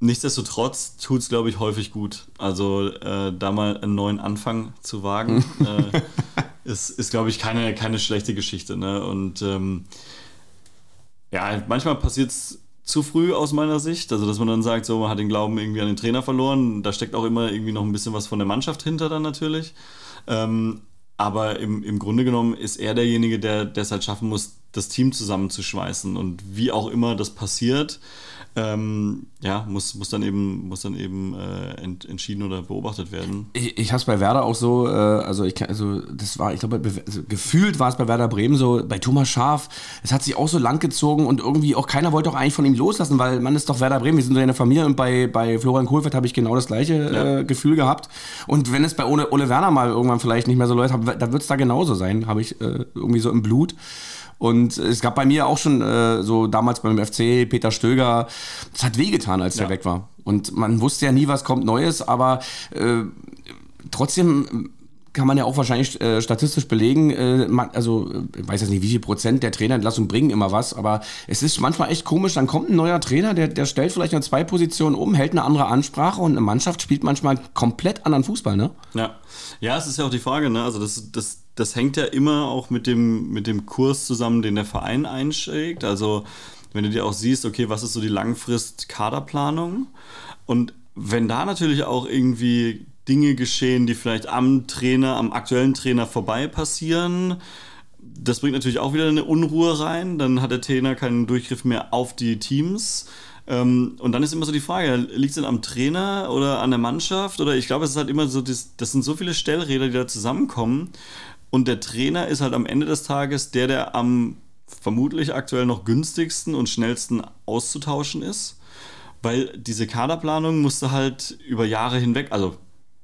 nichtsdestotrotz tut es, glaube ich, häufig gut. Also äh, da mal einen neuen Anfang zu wagen, (laughs) äh, ist, ist glaube ich, keine, keine schlechte Geschichte. Ne? Und ähm, ja, manchmal passiert es zu früh aus meiner Sicht. Also, dass man dann sagt, so, man hat den Glauben irgendwie an den Trainer verloren. Da steckt auch immer irgendwie noch ein bisschen was von der Mannschaft hinter dann natürlich. Ähm, aber im, im Grunde genommen ist er derjenige, der es halt schaffen muss, das Team zusammenzuschweißen. Und wie auch immer das passiert, ähm, ja, muss, muss dann eben, muss dann eben äh, ent, entschieden oder beobachtet werden. Ich, ich habe es bei Werder auch so, äh, also ich also das war, ich glaube, be- also gefühlt war es bei Werder Bremen so, bei Thomas Schaf, es hat sich auch so lang gezogen und irgendwie auch keiner wollte auch eigentlich von ihm loslassen, weil man ist doch Werder Bremen, wir sind so eine Familie und bei, bei Florian Kohlfeld habe ich genau das gleiche Ja. äh, Gefühl gehabt. Und wenn es bei Ole, Ole Werner mal irgendwann vielleicht nicht mehr so läuft, dann wird es da genauso sein, habe ich äh, irgendwie so im Blut. Und es gab bei mir auch schon äh, so damals beim FC Peter Stöger, es hat wehgetan, als der Ja. weg war. Und man wusste ja nie, was kommt Neues, aber äh, trotzdem kann man ja auch wahrscheinlich äh, statistisch belegen, äh, man, also ich weiß jetzt nicht, wie viel Prozent der Trainerentlassung bringen immer was, aber es ist manchmal echt komisch, dann kommt ein neuer Trainer, der, der stellt vielleicht nur zwei Positionen um, hält eine andere Ansprache und eine Mannschaft spielt manchmal komplett anderen Fußball, ne? Ja, ja, es ist ja auch die Frage, ne? Also das, das, das hängt ja immer auch mit dem, mit dem Kurs zusammen, den der Verein einschlägt. Also wenn du dir auch siehst, okay, was ist so die Langfrist-Kaderplanung? Und wenn da natürlich auch irgendwie Dinge geschehen, die vielleicht am Trainer, am aktuellen Trainer vorbei passieren, das bringt natürlich auch wieder eine Unruhe rein. Dann hat der Trainer keinen Durchgriff mehr auf die Teams. Ähm, und dann ist immer so die Frage, liegt es denn am Trainer oder an der Mannschaft? Oder ich glaube, es ist halt immer so, das, das sind so viele Stellräder, die da zusammenkommen. Und der Trainer ist halt am Ende des Tages der, der am vermutlich aktuell noch günstigsten und schnellsten auszutauschen ist. Weil diese Kaderplanung musste halt über Jahre hinweg, also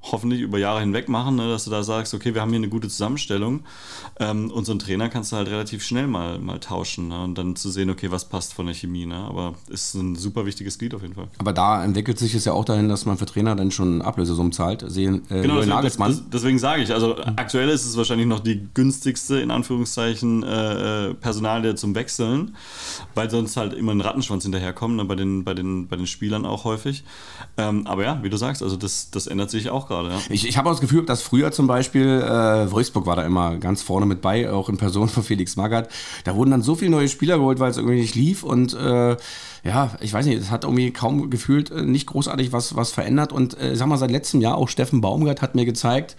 hoffentlich über Jahre hinweg machen, ne, dass du da sagst, okay, wir haben hier eine gute Zusammenstellung ähm, und so einen Trainer kannst du halt relativ schnell mal, mal tauschen ne, und dann zu sehen, okay, was passt von der Chemie. Ne, aber ist ein super wichtiges Glied auf jeden Fall. Aber da entwickelt sich es ja auch dahin, dass man für Trainer dann schon Ablösesummen zahlt. Sehen, äh, genau, Nagelsmann. Das, deswegen sage ich, also mhm. aktuell ist es wahrscheinlich noch die günstigste, in Anführungszeichen, äh, äh Personalie zum Wechseln, weil sonst halt immer ein Rattenschwanz hinterherkommt, ne, bei, den, bei, den, bei den Spielern auch häufig. Ähm, aber ja, wie du sagst, also das, das ändert sich auch gerade. Ja. Ich, ich habe auch das Gefühl, dass früher zum Beispiel, äh, Wolfsburg war da immer ganz vorne mit bei, auch in Person von Felix Magath. Da wurden dann so viele neue Spieler geholt, weil es irgendwie nicht lief und äh, ja, ich weiß nicht, es hat irgendwie kaum gefühlt äh, nicht großartig was, was verändert und äh, sag mal, seit letztem Jahr auch Steffen Baumgart hat mir gezeigt,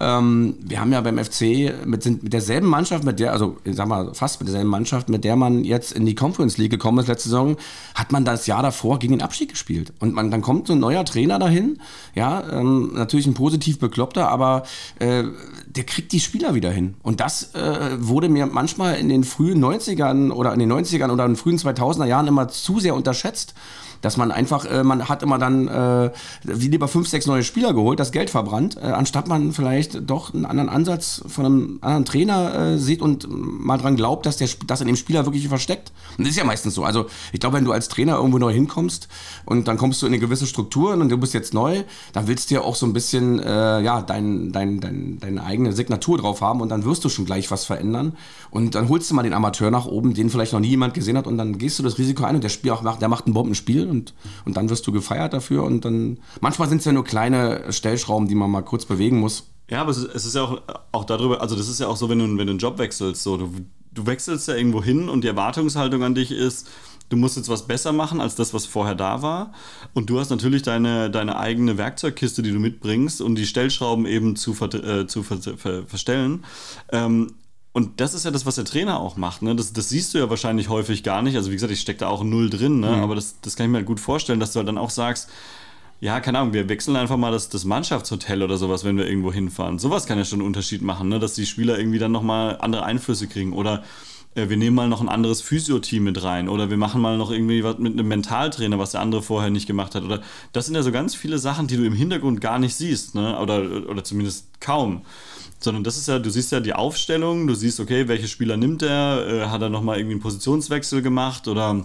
ähm, wir haben ja beim FC mit, sind mit derselben Mannschaft, mit der, also ich sag mal fast mit derselben Mannschaft, mit der man jetzt in die Conference League gekommen ist letzte Saison, hat man das Jahr davor gegen den Abstieg gespielt. Und man, dann kommt so ein neuer Trainer dahin, ja, ähm, natürlich ein positiv bekloppter, aber äh, der kriegt die Spieler wieder hin. Und das äh, wurde mir manchmal in den frühen 90ern oder in den 90ern oder in den frühen 2000er Jahren immer zu sehr unterschätzt dass man einfach, äh, man hat immer dann äh, lieber fünf, sechs neue Spieler geholt, das Geld verbrannt, äh, anstatt man vielleicht doch einen anderen Ansatz von einem anderen Trainer äh, sieht und mal dran glaubt, dass der dass in dem Spieler wirklich versteckt. Und das ist ja meistens so. Also ich glaube, wenn du als Trainer irgendwo neu hinkommst und dann kommst du in eine gewisse Struktur und du bist jetzt neu, dann willst du ja auch so ein bisschen äh, ja dein, dein, dein, deine eigene Signatur drauf haben und dann wirst du schon gleich was verändern. Und dann holst du mal den Amateur nach oben, den vielleicht noch nie jemand gesehen hat, und dann gehst du das Risiko ein und der Spiel auch macht, der macht ein Bombenspiel und, und dann wirst du gefeiert dafür. Und dann manchmal sind es ja nur kleine Stellschrauben, die man mal kurz bewegen muss. Ja, aber es ist, ja auch, auch darüber, also das ist ja auch so, wenn du, wenn du einen Job wechselst, so, du, du wechselst ja irgendwo hin und die Erwartungshaltung an dich ist, du musst jetzt was besser machen als das, was vorher da war. Und du hast natürlich deine, deine eigene Werkzeugkiste, die du mitbringst, um die Stellschrauben eben zu, ver, äh, zu ver, ver, verstellen. Ähm, und das ist ja das, was der Trainer auch macht. Ne? Das, das siehst du ja wahrscheinlich häufig gar nicht. Also wie gesagt, ich stecke da auch null drin, ne? Mhm. aber das, das kann ich mir halt gut vorstellen, dass du halt dann auch sagst, ja, keine Ahnung, wir wechseln einfach mal das, das Mannschaftshotel oder sowas, wenn wir irgendwo hinfahren. Sowas kann ja schon einen Unterschied machen, ne? dass die Spieler irgendwie dann nochmal andere Einflüsse kriegen. Oder äh, wir nehmen mal noch ein anderes Physio-Team mit rein. Oder wir machen mal noch irgendwie was mit einem Mentaltrainer, was der andere vorher nicht gemacht hat. Oder das sind ja so ganz viele Sachen, die du im Hintergrund gar nicht siehst. Ne? Oder, oder zumindest kaum sondern das ist ja, du siehst ja die Aufstellung, du siehst, okay, welche Spieler nimmt er, äh, hat er nochmal irgendwie einen Positionswechsel gemacht oder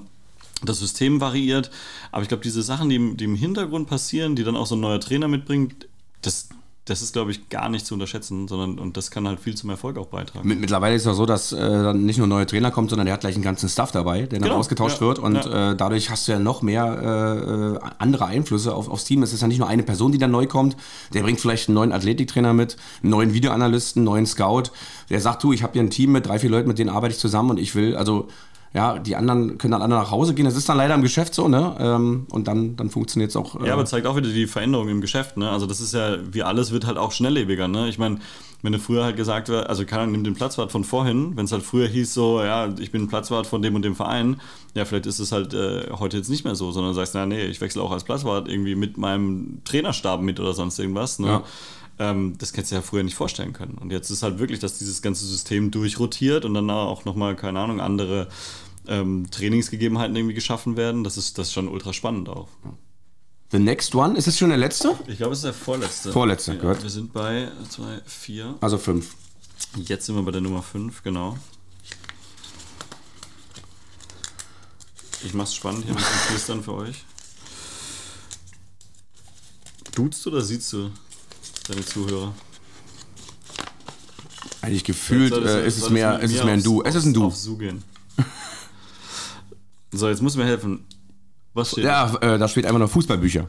das System variiert. Aber ich glaube, diese Sachen, die, die im Hintergrund passieren, die dann auch so ein neuer Trainer mitbringt, das, das ist, glaube ich, gar nicht zu unterschätzen, sondern und das kann halt viel zum Erfolg auch beitragen. Mittlerweile ist es auch so, dass äh, dann nicht nur ein neuer Trainer kommt, sondern der hat gleich einen ganzen Staff dabei, der dann genau, ausgetauscht ja, wird und ja. äh, dadurch hast du ja noch mehr äh, andere Einflüsse auf, aufs Team. Es ist ja nicht nur eine Person, die dann neu kommt, der bringt vielleicht einen neuen Athletiktrainer mit, einen neuen Videoanalysten, einen neuen Scout, der sagt, du, ich habe hier ein Team mit drei, vier Leuten, mit denen arbeite ich zusammen und ich will, also ja, die anderen können dann alle nach Hause gehen. Das ist dann leider im Geschäft so, ne? Ähm, und dann, dann funktioniert es auch. Äh ja, aber zeigt auch wieder die Veränderung im Geschäft, ne? Also das ist ja, wie alles wird halt auch schnelllebiger, ne? Ich meine, wenn du früher halt gesagt wird, also keiner nimmt den Platzwart von vorhin, wenn es halt früher hieß so, ja, ich bin Platzwart von dem und dem Verein, ja, vielleicht ist es halt äh, heute jetzt nicht mehr so, sondern sagst, na nee, ich wechsle auch als Platzwart irgendwie mit meinem Trainerstab mit oder sonst irgendwas, ne? Ja. Ähm, das hättest du ja früher nicht vorstellen können. Und jetzt ist halt wirklich, dass dieses ganze System durchrotiert und dann auch nochmal, keine Ahnung, andere ähm, Trainingsgegebenheiten irgendwie geschaffen werden. Das ist, das ist schon ultra spannend auch. The next one, ist es schon der letzte? Ich glaube, es ist der vorletzte. Vorletzte, ja, Wir sind bei 2, 4. Also 5. Jetzt sind wir bei der Nummer 5, genau. Ich mach's spannend hier mit dem Flüstern für euch. Duzt oder siehst du deine Zuhörer? Eigentlich gefühlt äh, ist, es mehr, ist es mehr ein Du. Es ist ein Du. Gehen. So, jetzt muss mir helfen. Was steht Ja, da? Äh, da steht einfach nur Fußballbücher.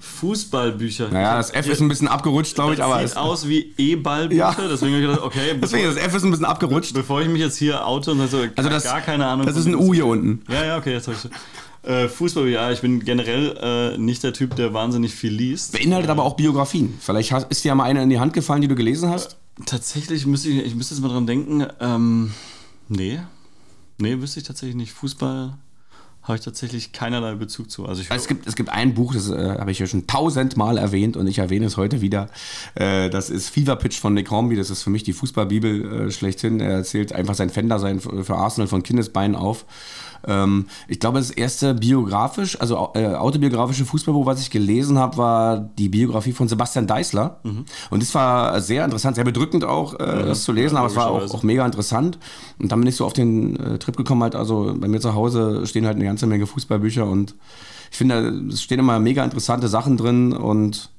Fußballbücher. Naja, das F ist ein bisschen abgerutscht, glaube ich, aber. Sieht aus wie E-Ballbücher, ja. deswegen habe ich gedacht, okay. (laughs) deswegen, das F ist ein bisschen abgerutscht. Bevor ich mich jetzt hier auto und so, also das, gar keine Ahnung. Das ist ein U hier unten. Ja, ja, okay, jetzt habe ich äh, Fußball, ja, ich bin generell äh, nicht der Typ, der wahnsinnig viel liest. Beinhaltet aber auch Biografien. Vielleicht hast, ist dir ja mal eine in die Hand gefallen, die du gelesen hast? Äh, tatsächlich müsste ich, ich müsste jetzt mal dran denken, ähm, nee. Nee, wüsste ich tatsächlich nicht. Fußball habe ich tatsächlich keinerlei Bezug zu. Also, also es, gibt, es gibt ein Buch, das äh, habe ich ja schon tausendmal erwähnt und ich erwähne es heute wieder. Äh, das ist Fever Pitch von Nick Hornby. Das ist für mich die Fußballbibel äh, schlechthin. Er erzählt einfach sein Fender-Sein für Arsenal von Kindesbeinen auf. Ähm, ich glaube, das erste biografisch, also äh, autobiografische Fußballbuch, was ich gelesen habe, war die Biografie von Sebastian Deißler. Mhm. Und das war sehr interessant, sehr bedrückend auch, äh, ja, das zu lesen, ja, aber es war auch, auch, mega interessant. Und dann bin ich so auf den äh, Trip gekommen, halt, also bei mir zu Hause stehen halt eine ganze Menge Fußballbücher und ich finde, es stehen immer mega interessante Sachen drin und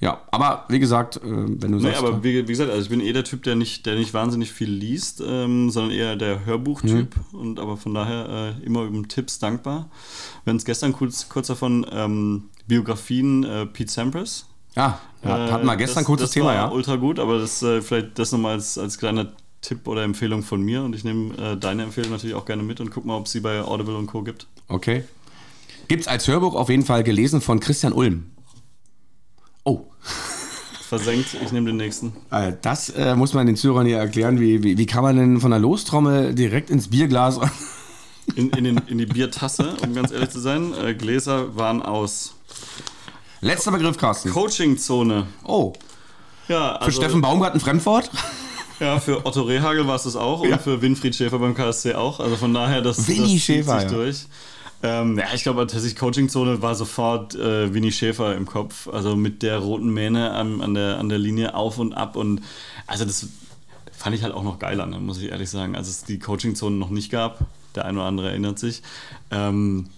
ja, aber wie gesagt, äh, wenn du nee, sagst. aber wie, wie, gesagt, also ich bin eh der Typ, der nicht, der nicht wahnsinnig viel liest, ähm, sondern eher der Hörbuchtyp. Mhm. Und aber von daher äh, immer über Tipps dankbar. Wenn es gestern kurz, kurz davon ähm, Biografien äh, Pete Sampras. Ja, ja hatten wir gestern das, kurzes das Thema, ja. Ultra gut, aber das äh, vielleicht das nochmal als, als kleiner Tipp oder Empfehlung von mir und ich nehme äh, deine Empfehlung natürlich auch gerne mit und guck mal, ob es sie bei Audible und Co. gibt. Okay. Gibt es als Hörbuch auf jeden Fall gelesen von Christian Ulm. Oh. (laughs) Versenkt, ich nehme den nächsten. Äh, das äh, muss man den Zuhörern ja erklären. Wie, wie, wie, kann man denn von der Lostrommel direkt ins Bierglas? In, in, den, in die Biertasse, um ganz ehrlich zu sein. Äh, Gläser waren aus. Letzter Begriff, Carsten. Coaching-Zone. Oh. Ja, also, für Steffen Baumgarten Fremdwort? Ja, für Otto Rehagel war es das auch ja. und für Winfried Schäfer beim KSC auch. Also von daher, das, Winnie das Schäfer, sich ja. durch. Ähm, ja, ich glaube tatsächlich Coaching-Zone war sofort äh, Winnie Schäfer im Kopf. Also mit der roten Mähne an, an, der, an der Linie auf und ab. Und also das fand ich halt auch noch geiler, ne, muss ich ehrlich sagen. Als es die Coaching-Zone noch nicht gab, der ein oder andere erinnert sich. Ähm,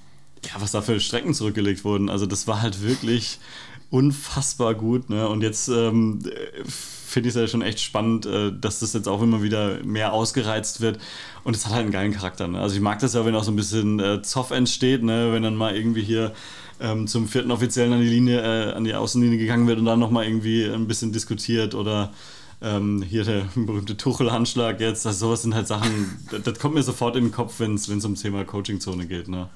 ja, was da für Strecken zurückgelegt wurden. Also das war halt wirklich unfassbar gut. Ne? Und jetzt ähm, finde ich es ja schon echt spannend, äh, dass das jetzt auch immer wieder mehr ausgereizt wird. Und es hat halt einen geilen Charakter. Ne? Also ich mag das ja, wenn auch so ein bisschen äh, Zoff entsteht, ne? wenn dann mal irgendwie hier ähm, zum vierten Offiziellen an die Linie, äh, an die Außenlinie gegangen wird und dann nochmal irgendwie ein bisschen diskutiert oder ähm, hier der (laughs) berühmte Tuchel-Handschlag jetzt. Also sowas sind halt Sachen, (laughs) das, das kommt mir sofort in den Kopf, wenn es um Thema Coaching-Zone geht. Ne?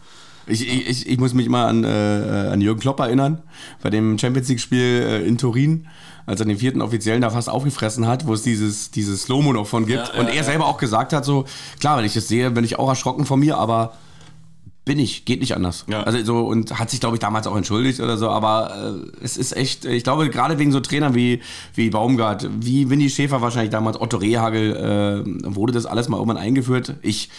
Ich, ich, ich muss mich immer an, äh, an Jürgen Klopp erinnern, bei dem Champions League-Spiel äh, in Turin, als er den vierten Offiziellen da fast aufgefressen hat, wo es dieses, dieses Slow-Mo noch von gibt. Ja, und ja, er selber auch gesagt hat: so, klar, wenn ich das sehe, bin ich auch erschrocken von mir, aber bin ich, geht nicht anders. Also so und hat sich glaube ich damals auch entschuldigt oder so, aber äh, es ist echt, ich glaube gerade wegen so Trainern wie wie Baumgart, wie Winnie Schäfer wahrscheinlich damals, Otto Rehagel, äh, wurde das alles mal irgendwann eingeführt. Ich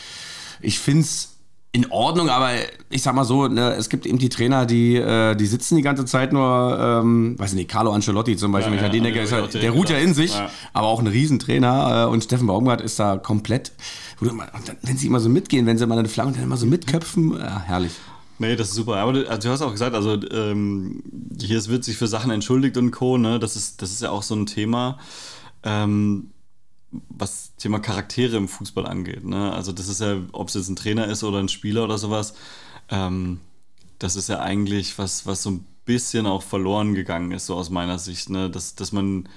ich find's in Ordnung, aber ich sag mal so, ne, es gibt eben die Trainer, die, äh, die sitzen die ganze Zeit nur, ähm, weiß nicht, Carlo Ancelotti zum Beispiel, ja, ja, den denke, ist, der ruht ja in sich, ja. aber auch ein Riesentrainer äh, und Steffen Baumgart ist da komplett, wenn sie immer so mitgehen, wenn sie mal eine Flagge dann immer so mitköpfen, äh, herrlich. Nee, das ist super. Aber du, also du hast auch gesagt, also ähm, hier wird sich für Sachen entschuldigt und Co. Ne? Das, ist, das ist ja auch so ein Thema. Ähm, was Thema Charaktere im Fußball angeht. Ne? Also das ist ja, ob es jetzt ein Trainer ist oder ein Spieler oder sowas, ähm, das ist ja eigentlich was, was so ein bisschen auch verloren gegangen ist, so aus meiner Sicht. Ne? Dass, dass man,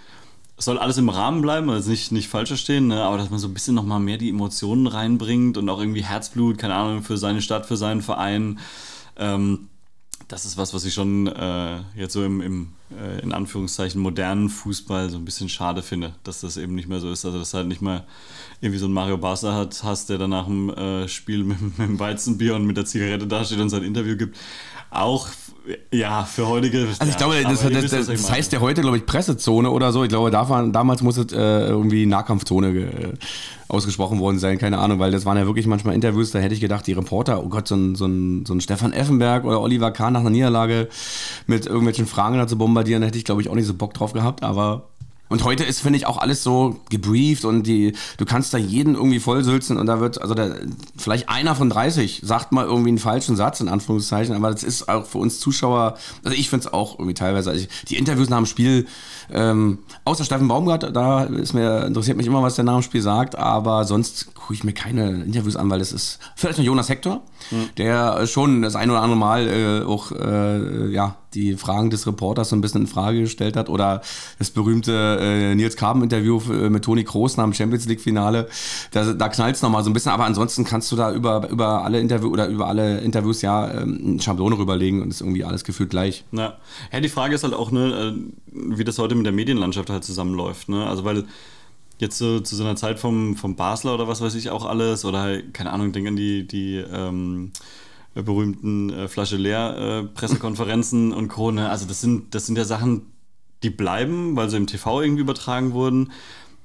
es soll alles im Rahmen bleiben, also nicht, nicht falsch verstehen, ne? aber dass man so ein bisschen nochmal mehr die Emotionen reinbringt und auch irgendwie Herzblut, keine Ahnung, für seine Stadt, für seinen Verein. Ähm, das ist was, was ich schon äh, jetzt so im, im in Anführungszeichen modernen Fußball so ein bisschen schade finde, dass das eben nicht mehr so ist. Also, dass halt nicht mal irgendwie so ein Mario Barca hat, hast, der danach im äh, Spiel mit, (laughs) mit dem Weizenbier und mit der Zigarette dasteht und sein Interview gibt. Auch ja, für heutige. Also ich glaube, das, das, das, das heißt ja heute, glaube ich, Pressezone oder so. Ich glaube, davon, damals muss es äh, irgendwie Nahkampfzone äh, ausgesprochen worden sein, keine Ahnung, weil das waren ja wirklich manchmal Interviews, da hätte ich gedacht, die Reporter, oh Gott, so ein, so ein, so ein Stefan Effenberg oder Oliver Kahn nach einer Niederlage mit irgendwelchen Fragen da zu bombardieren, da hätte ich, glaube ich, auch nicht so Bock drauf gehabt, aber und heute ist, finde ich, auch alles so gebrieft und die, du kannst da jeden irgendwie vollsülzen und da wird, also der, vielleicht einer von 30 sagt mal irgendwie einen falschen Satz, in Anführungszeichen, aber das ist auch für uns Zuschauer, also ich finde es auch irgendwie teilweise, also ich, die Interviews nach dem Spiel, ähm, außer Steffen Baumgart, da ist mir, interessiert mich immer, was der nach dem Spiel sagt, aber sonst gucke ich mir keine Interviews an, weil es ist, vielleicht noch Jonas Hector, mhm. der schon das ein oder andere Mal äh, auch, äh, ja, die Fragen des Reporters so ein bisschen in Frage gestellt hat. Oder das berühmte äh, Nils Carben-Interview äh, mit Toni Kroos nach dem Champions League-Finale. Da, da knallt es nochmal so ein bisschen, aber ansonsten kannst du da über, über alle Interviews oder über alle Interviews ja ähm, eine Schablone rüberlegen und ist irgendwie alles gefühlt gleich. Ja. ja, die Frage ist halt auch, ne, äh, wie das heute mit der Medienlandschaft halt zusammenläuft. Ne? Also weil jetzt so zu so einer Zeit vom, vom Basler oder was weiß ich auch alles, oder keine Ahnung, denk an die, die ähm, berühmten äh, Flasche leer äh, Pressekonferenzen (laughs) und Co. Ne? Also das sind, das sind ja Sachen, die bleiben, weil sie im TV irgendwie übertragen wurden.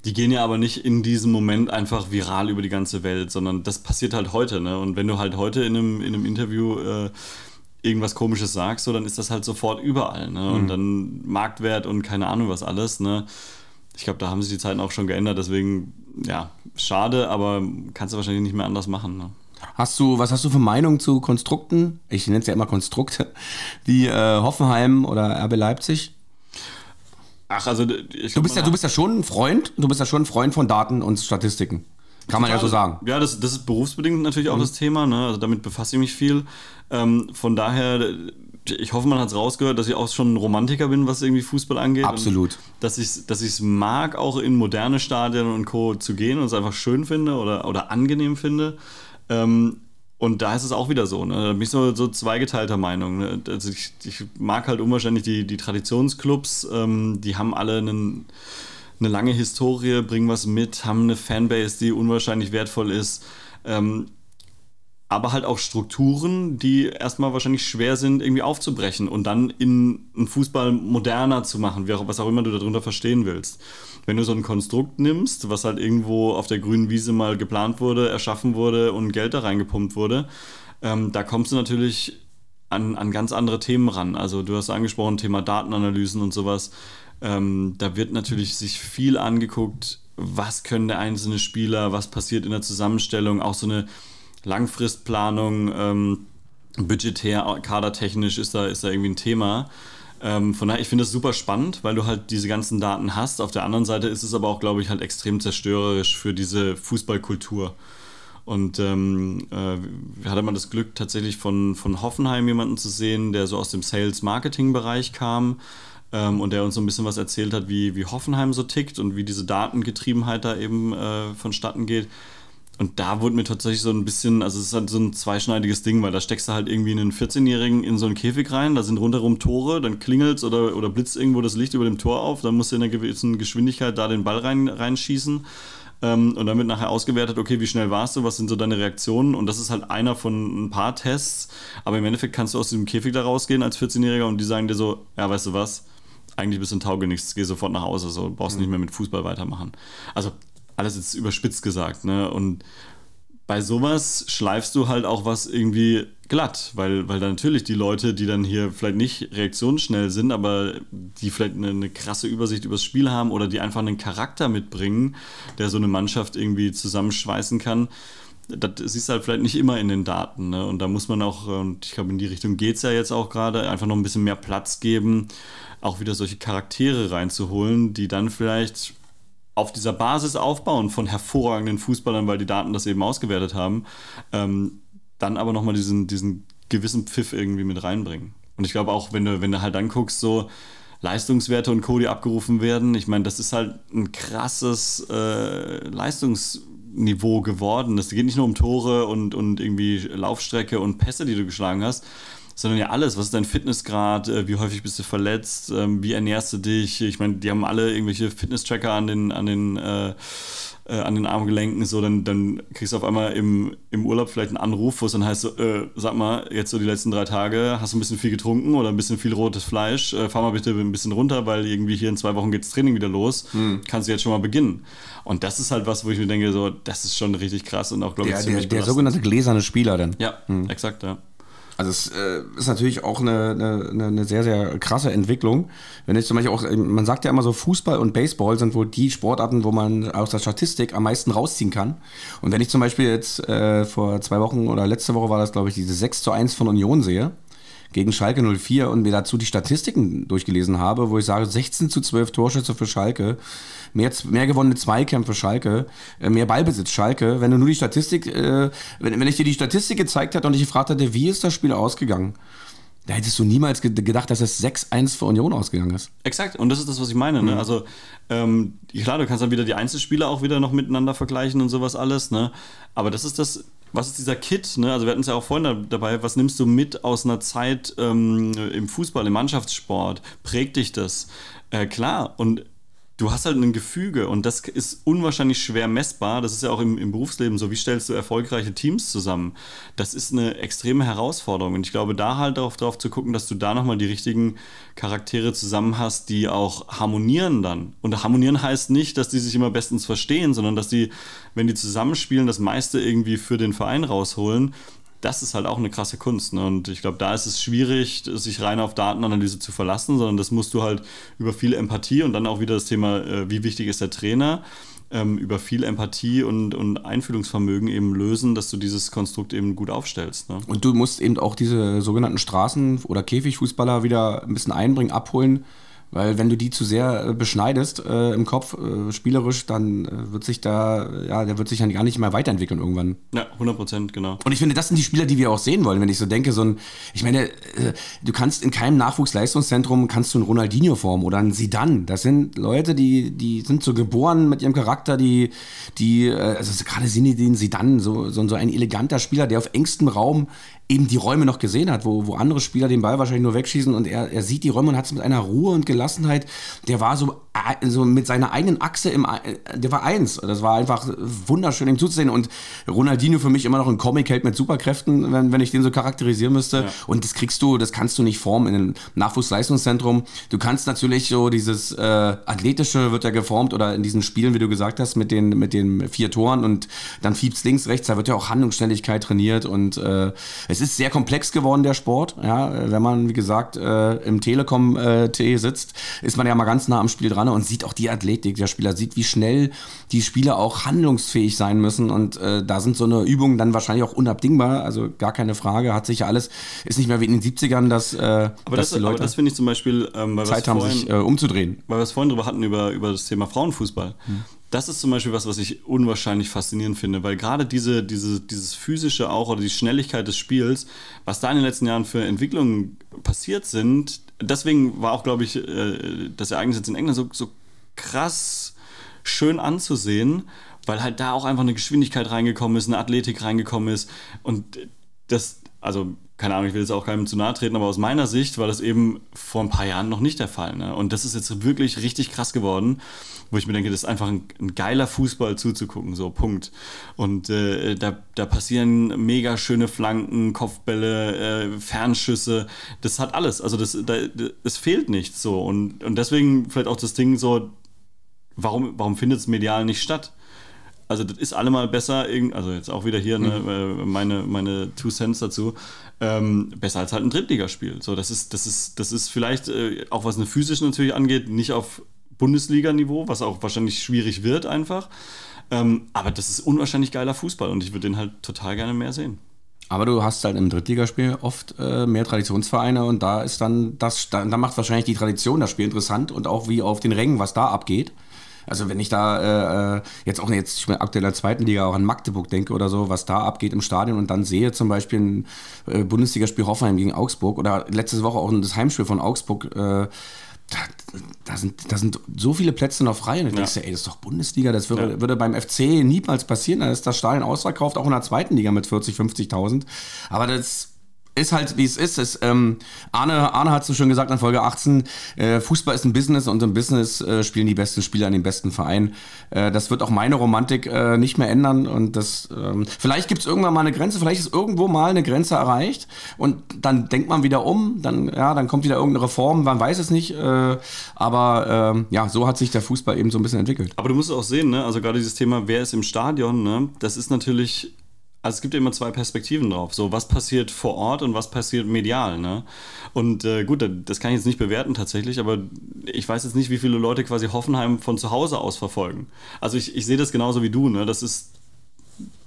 Die gehen ja aber nicht in diesem Moment einfach viral über die ganze Welt, sondern das passiert halt heute. Ne? Und wenn du halt heute in einem, in einem Interview äh, irgendwas Komisches sagst, so, dann ist das halt sofort überall. Ne? Mhm. Und dann Marktwert und keine Ahnung was alles. Ne? Ich glaube, da haben sich die Zeiten auch schon geändert. Deswegen, ja, schade, aber kannst du wahrscheinlich nicht mehr anders machen. Ne? Hast du, was hast du für Meinung zu Konstrukten? Ich nenne es ja immer Konstrukte, wie äh, Hoffenheim oder RB Leipzig? Ach, also ich du bist ja, du bist ja schon ein Freund, du bist ja schon ein Freund von Daten und Statistiken. Kann man ja so sagen. Ja, das, das ist berufsbedingt natürlich auch mhm. das Thema. Ne? Also damit befasse ich mich viel. Ähm, von daher, ich hoffe, man hat es rausgehört, dass ich auch schon ein Romantiker bin, was irgendwie Fußball angeht. Absolut. dass ich dass es mag, auch in moderne Stadien und Co. zu gehen und es einfach schön finde oder, oder angenehm finde. Ähm, und da ist es auch wieder so. Ne? Da bin ich so, so zweigeteilter Meinung. Ne? Also ich, ich, mag halt unwahrscheinlich die, die Traditionsclubs. Ähm, die haben alle einen, eine lange Historie, bringen was mit, haben eine Fanbase, die unwahrscheinlich wertvoll ist. Ähm, aber halt auch Strukturen, die erstmal wahrscheinlich schwer sind, irgendwie aufzubrechen und dann in einen Fußball moderner zu machen, was auch immer du darunter verstehen willst. Wenn du so ein Konstrukt nimmst, was halt irgendwo auf der grünen Wiese mal geplant wurde, erschaffen wurde und Geld da reingepumpt wurde, ähm, da kommst du natürlich an, an ganz andere Themen ran. Also du hast angesprochen, Thema Datenanalysen und sowas. Ähm, da wird natürlich sich viel angeguckt, was können der einzelne Spieler, was passiert in der Zusammenstellung, auch so eine Langfristplanung, ähm, budgetär, kadertechnisch ist da, ist da irgendwie ein Thema. Ähm, von daher, ich finde das super spannend, weil du halt diese ganzen Daten hast. Auf der anderen Seite ist es aber auch, glaube ich, halt extrem zerstörerisch für diese Fußballkultur. Und ähm, äh, hatte man das Glück, tatsächlich von, von Hoffenheim jemanden zu sehen, der so aus dem Sales-Marketing-Bereich kam ähm, und der uns so ein bisschen was erzählt hat, wie, wie Hoffenheim so tickt und wie diese Datengetriebenheit da eben äh, vonstatten geht. Und da wurde mir tatsächlich so ein bisschen, also es ist halt so ein zweischneidiges Ding, weil da steckst du halt irgendwie einen 14-Jährigen in so einen Käfig rein, da sind rundherum Tore, dann klingelt oder, oder blitzt irgendwo das Licht über dem Tor auf, dann musst du in einer gewissen Geschwindigkeit da den Ball rein, reinschießen. Ähm, und dann wird nachher ausgewertet, okay, wie schnell warst du, was sind so deine Reaktionen? Und das ist halt einer von ein paar Tests, aber im Endeffekt kannst du aus diesem Käfig da rausgehen als 14-Jähriger und die sagen dir so, ja, weißt du was, eigentlich bist du ein Taugenichts, geh sofort nach Hause, so brauchst mhm. nicht mehr mit Fußball weitermachen. Also alles jetzt überspitzt gesagt, ne? Und bei sowas schleifst du halt auch was irgendwie glatt, weil, weil dann natürlich die Leute, die dann hier vielleicht nicht reaktionsschnell sind, aber die vielleicht eine, eine krasse Übersicht übers Spiel haben oder die einfach einen Charakter mitbringen, der so eine Mannschaft irgendwie zusammenschweißen kann, das siehst du halt vielleicht nicht immer in den Daten. Ne? Und da muss man auch, und ich glaube, in die Richtung geht es ja jetzt auch gerade, einfach noch ein bisschen mehr Platz geben, auch wieder solche Charaktere reinzuholen, die dann vielleicht auf dieser Basis aufbauen von hervorragenden Fußballern, weil die Daten das eben ausgewertet haben, ähm, dann aber nochmal diesen, diesen gewissen Pfiff irgendwie mit reinbringen. Und ich glaube auch, wenn du, wenn du halt dann guckst, so Leistungswerte und Cody abgerufen werden, ich meine, das ist halt ein krasses äh, Leistungsniveau geworden. Das geht nicht nur um Tore und, und irgendwie Laufstrecke und Pässe, die du geschlagen hast, sondern ja alles. Was ist dein Fitnessgrad? Äh, wie häufig bist du verletzt? Ähm, wie ernährst du dich? Ich meine, die haben alle irgendwelche Fitness-Tracker an den, an den, äh, äh, an den Armgelenken. So, dann, dann kriegst du auf einmal im, im Urlaub vielleicht einen Anruf, wo es dann heißt so, äh, sag mal, jetzt so die letzten drei Tage, hast du ein bisschen viel getrunken oder ein bisschen viel rotes Fleisch? Äh, fahr mal bitte ein bisschen runter, weil irgendwie hier in zwei Wochen geht das Training wieder los. Hm. Kannst du jetzt schon mal beginnen. Und das ist halt was, wo ich mir denke, so, das ist schon richtig krass und auch, glaube ich, der, ziemlich Der, der sogenannte gläserne Spieler dann. Ja, hm. exakt, ja. Also es äh, ist natürlich auch eine, eine, eine, sehr, sehr krasse Entwicklung. Wenn ich zum Beispiel auch, man sagt ja immer so, Fußball und Baseball sind wohl die Sportarten, wo man aus der Statistik am meisten rausziehen kann. Und wenn ich zum Beispiel jetzt äh, vor zwei Wochen oder letzte Woche war das, glaube ich, diese 6 zu 1 von Union sehe, gegen Schalke 04 und mir dazu die Statistiken durchgelesen habe, wo ich sage, 16 zu 12 Torschüsse für Schalke, mehr, mehr gewonnene Zweikämpfe Schalke, äh, mehr Ballbesitz Schalke. Wenn du nur die Statistik, äh, wenn, wenn ich dir die Statistik gezeigt hätte und ich gefragt hätte, wie ist das Spiel ausgegangen? Da hättest du niemals gedacht, dass es 6-1 für Union ausgegangen ist. Exakt, und das ist das, was ich meine. Ne? Mhm. Also, ähm, klar, du kannst dann wieder die Einzelspieler auch wieder noch miteinander vergleichen und sowas alles, ne? Aber das ist das, was ist dieser Kit? Ne? Also wir hatten es ja auch vorhin dabei, was nimmst du mit aus einer Zeit ähm, im Fußball, im Mannschaftssport? Prägt dich das? Äh, klar, und du hast halt ein Gefüge und das ist unwahrscheinlich schwer messbar. Das ist ja auch im, im, Berufsleben so. Wie stellst du erfolgreiche Teams zusammen? Das ist eine extreme Herausforderung und ich glaube, da halt darauf, darauf zu gucken, dass du da nochmal die richtigen Charaktere zusammen hast, die auch harmonieren dann. Und harmonieren heißt nicht, dass die sich immer bestens verstehen, sondern dass die, wenn die zusammenspielen, das meiste irgendwie für den Verein rausholen das ist halt auch eine krasse Kunst. Ne? Und ich glaube, da ist es schwierig, sich rein auf Datenanalyse zu verlassen, sondern das musst du halt über viel Empathie und dann auch wieder das Thema, äh, wie wichtig ist der Trainer, ähm, über viel Empathie und, und Einfühlungsvermögen eben lösen, dass du dieses Konstrukt eben gut aufstellst. Ne? Und du musst eben auch diese sogenannten Straßen- oder Käfigfußballer wieder ein bisschen einbringen, abholen weil wenn du die zu sehr äh, beschneidest äh, im Kopf, äh, spielerisch, dann äh, wird sich da, ja, der wird sich dann gar nicht mehr weiterentwickeln irgendwann. Ja, 100 Prozent, genau. Und ich finde, das sind die Spieler, die wir auch sehen wollen, wenn ich so denke, so ein, ich meine, äh, du kannst in keinem Nachwuchsleistungszentrum kannst du einen Ronaldinho formen oder einen Sidan. Das sind Leute, die, die sind so geboren mit ihrem Charakter, die, die, äh, also gerade Sinidin Sidan, so, so, so ein eleganter Spieler, der auf engstem Raum eben die Räume noch gesehen hat, wo, wo andere Spieler den Ball wahrscheinlich nur wegschießen und er, er sieht die Räume und hat es mit einer Ruhe und Gelassenheit, der war so, äh, so mit seiner eigenen Achse im, äh, der war eins. Das war einfach wunderschön ihm zuzusehen und Ronaldinho für mich immer noch ein Comic-Held mit Superkräften, wenn, wenn ich den so charakterisieren müsste. Ja. Und das kriegst du, das kannst du nicht formen in einem Nachwuchsleistungszentrum. Du kannst natürlich so dieses äh, Athletische wird ja geformt oder in diesen Spielen, wie du gesagt hast, mit den, mit den vier Toren und dann fiebst links, rechts, da wird ja auch Handlungsschnelligkeit trainiert und äh, es ist sehr komplex geworden, der Sport. Ja, wenn man, wie gesagt, äh, im Telekom-T äh, sitzt, ist man ja mal ganz nah am Spiel dran und sieht auch die Athletik der Spieler, sieht, wie schnell die Spieler auch handlungsfähig sein müssen. Und äh, da sind so eine Übungen dann wahrscheinlich auch unabdingbar. Also gar keine Frage, hat sich ja alles, ist nicht mehr wie in den 70ern, dass, äh, aber dass das, die Leute aber das finde ich zum Beispiel, ähm, Zeit haben, vorhin, sich äh, umzudrehen. Weil wir es vorhin drüber hatten, über, über das Thema Frauenfußball. Hm das ist zum Beispiel was, was ich unwahrscheinlich faszinierend finde, weil gerade diese, diese, dieses physische auch oder die Schnelligkeit des Spiels, was da in den letzten Jahren für Entwicklungen passiert sind, deswegen war auch, glaube ich, äh, das Ereignis jetzt in England so, so krass schön anzusehen, weil halt da auch einfach eine Geschwindigkeit reingekommen ist, eine Athletik reingekommen ist und das, also keine Ahnung, ich will jetzt auch keinem zu nahe treten, aber aus meiner Sicht war das eben vor ein paar Jahren noch nicht der Fall. Ne? Und das ist jetzt wirklich richtig krass geworden wo ich mir denke, das ist einfach ein, ein geiler Fußball zuzugucken, so Punkt. Und äh, da, da passieren mega schöne Flanken, Kopfbälle, äh, Fernschüsse, das hat alles. Also das, da, es fehlt nichts so. Und, und deswegen vielleicht auch das Ding so, warum, warum findet es medial nicht statt? Also das ist allemal besser, also jetzt auch wieder hier ne, mhm. äh, meine, meine Two Cents dazu, ähm, besser als halt ein Drittligaspiel. So, das ist, das ist, das ist vielleicht, äh, auch was eine physische natürlich angeht, nicht auf Bundesliga-Niveau, was auch wahrscheinlich schwierig wird einfach. Ähm, aber das ist unwahrscheinlich geiler Fußball und ich würde den halt total gerne mehr sehen. Aber du hast halt im Drittligaspiel oft äh, mehr Traditionsvereine und da ist dann das, da, da, macht wahrscheinlich die Tradition das Spiel interessant und auch wie auf den Rängen, was da abgeht. Also wenn ich da äh, jetzt auch jetzt ich aktuell in der zweiten Liga auch an Magdeburg denke oder so, was da abgeht im Stadion und dann sehe zum Beispiel ein äh, Bundesligaspiel Hoffenheim gegen Augsburg oder letzte Woche auch das Heimspiel von Augsburg, äh, da, da, sind, da sind so viele Plätze noch frei. Und ich ja. denke, ey, das ist doch Bundesliga, das würde, ja. würde beim FC niemals passieren. Da ist das Stadion ausverkauft, auch in der zweiten Liga mit 40, 50.000. Aber das ist halt, wie es ist. Es, ähm, Arne, Arne hat so schön gesagt in Folge 18, äh, Fußball ist ein Business und im Business äh, spielen die besten Spieler an den besten Verein. Äh, das wird auch meine Romantik äh, nicht mehr ändern. Und das, ähm, vielleicht gibt es irgendwann mal eine Grenze, vielleicht ist irgendwo mal eine Grenze erreicht und dann denkt man wieder um, dann, ja, dann kommt wieder irgendeine Reform, man weiß es nicht. Äh, aber ähm, ja, so hat sich der Fußball eben so ein bisschen entwickelt. Aber du musst auch sehen, ne? also gerade dieses Thema, wer ist im Stadion, ne? das ist natürlich also es gibt immer zwei Perspektiven drauf. So, was passiert vor Ort und was passiert medial, ne? Und äh, gut, das kann ich jetzt nicht bewerten tatsächlich, aber ich weiß jetzt nicht, wie viele Leute quasi Hoffenheim von zu Hause aus verfolgen. Also ich, ich sehe das genauso wie du, ne? Das ist,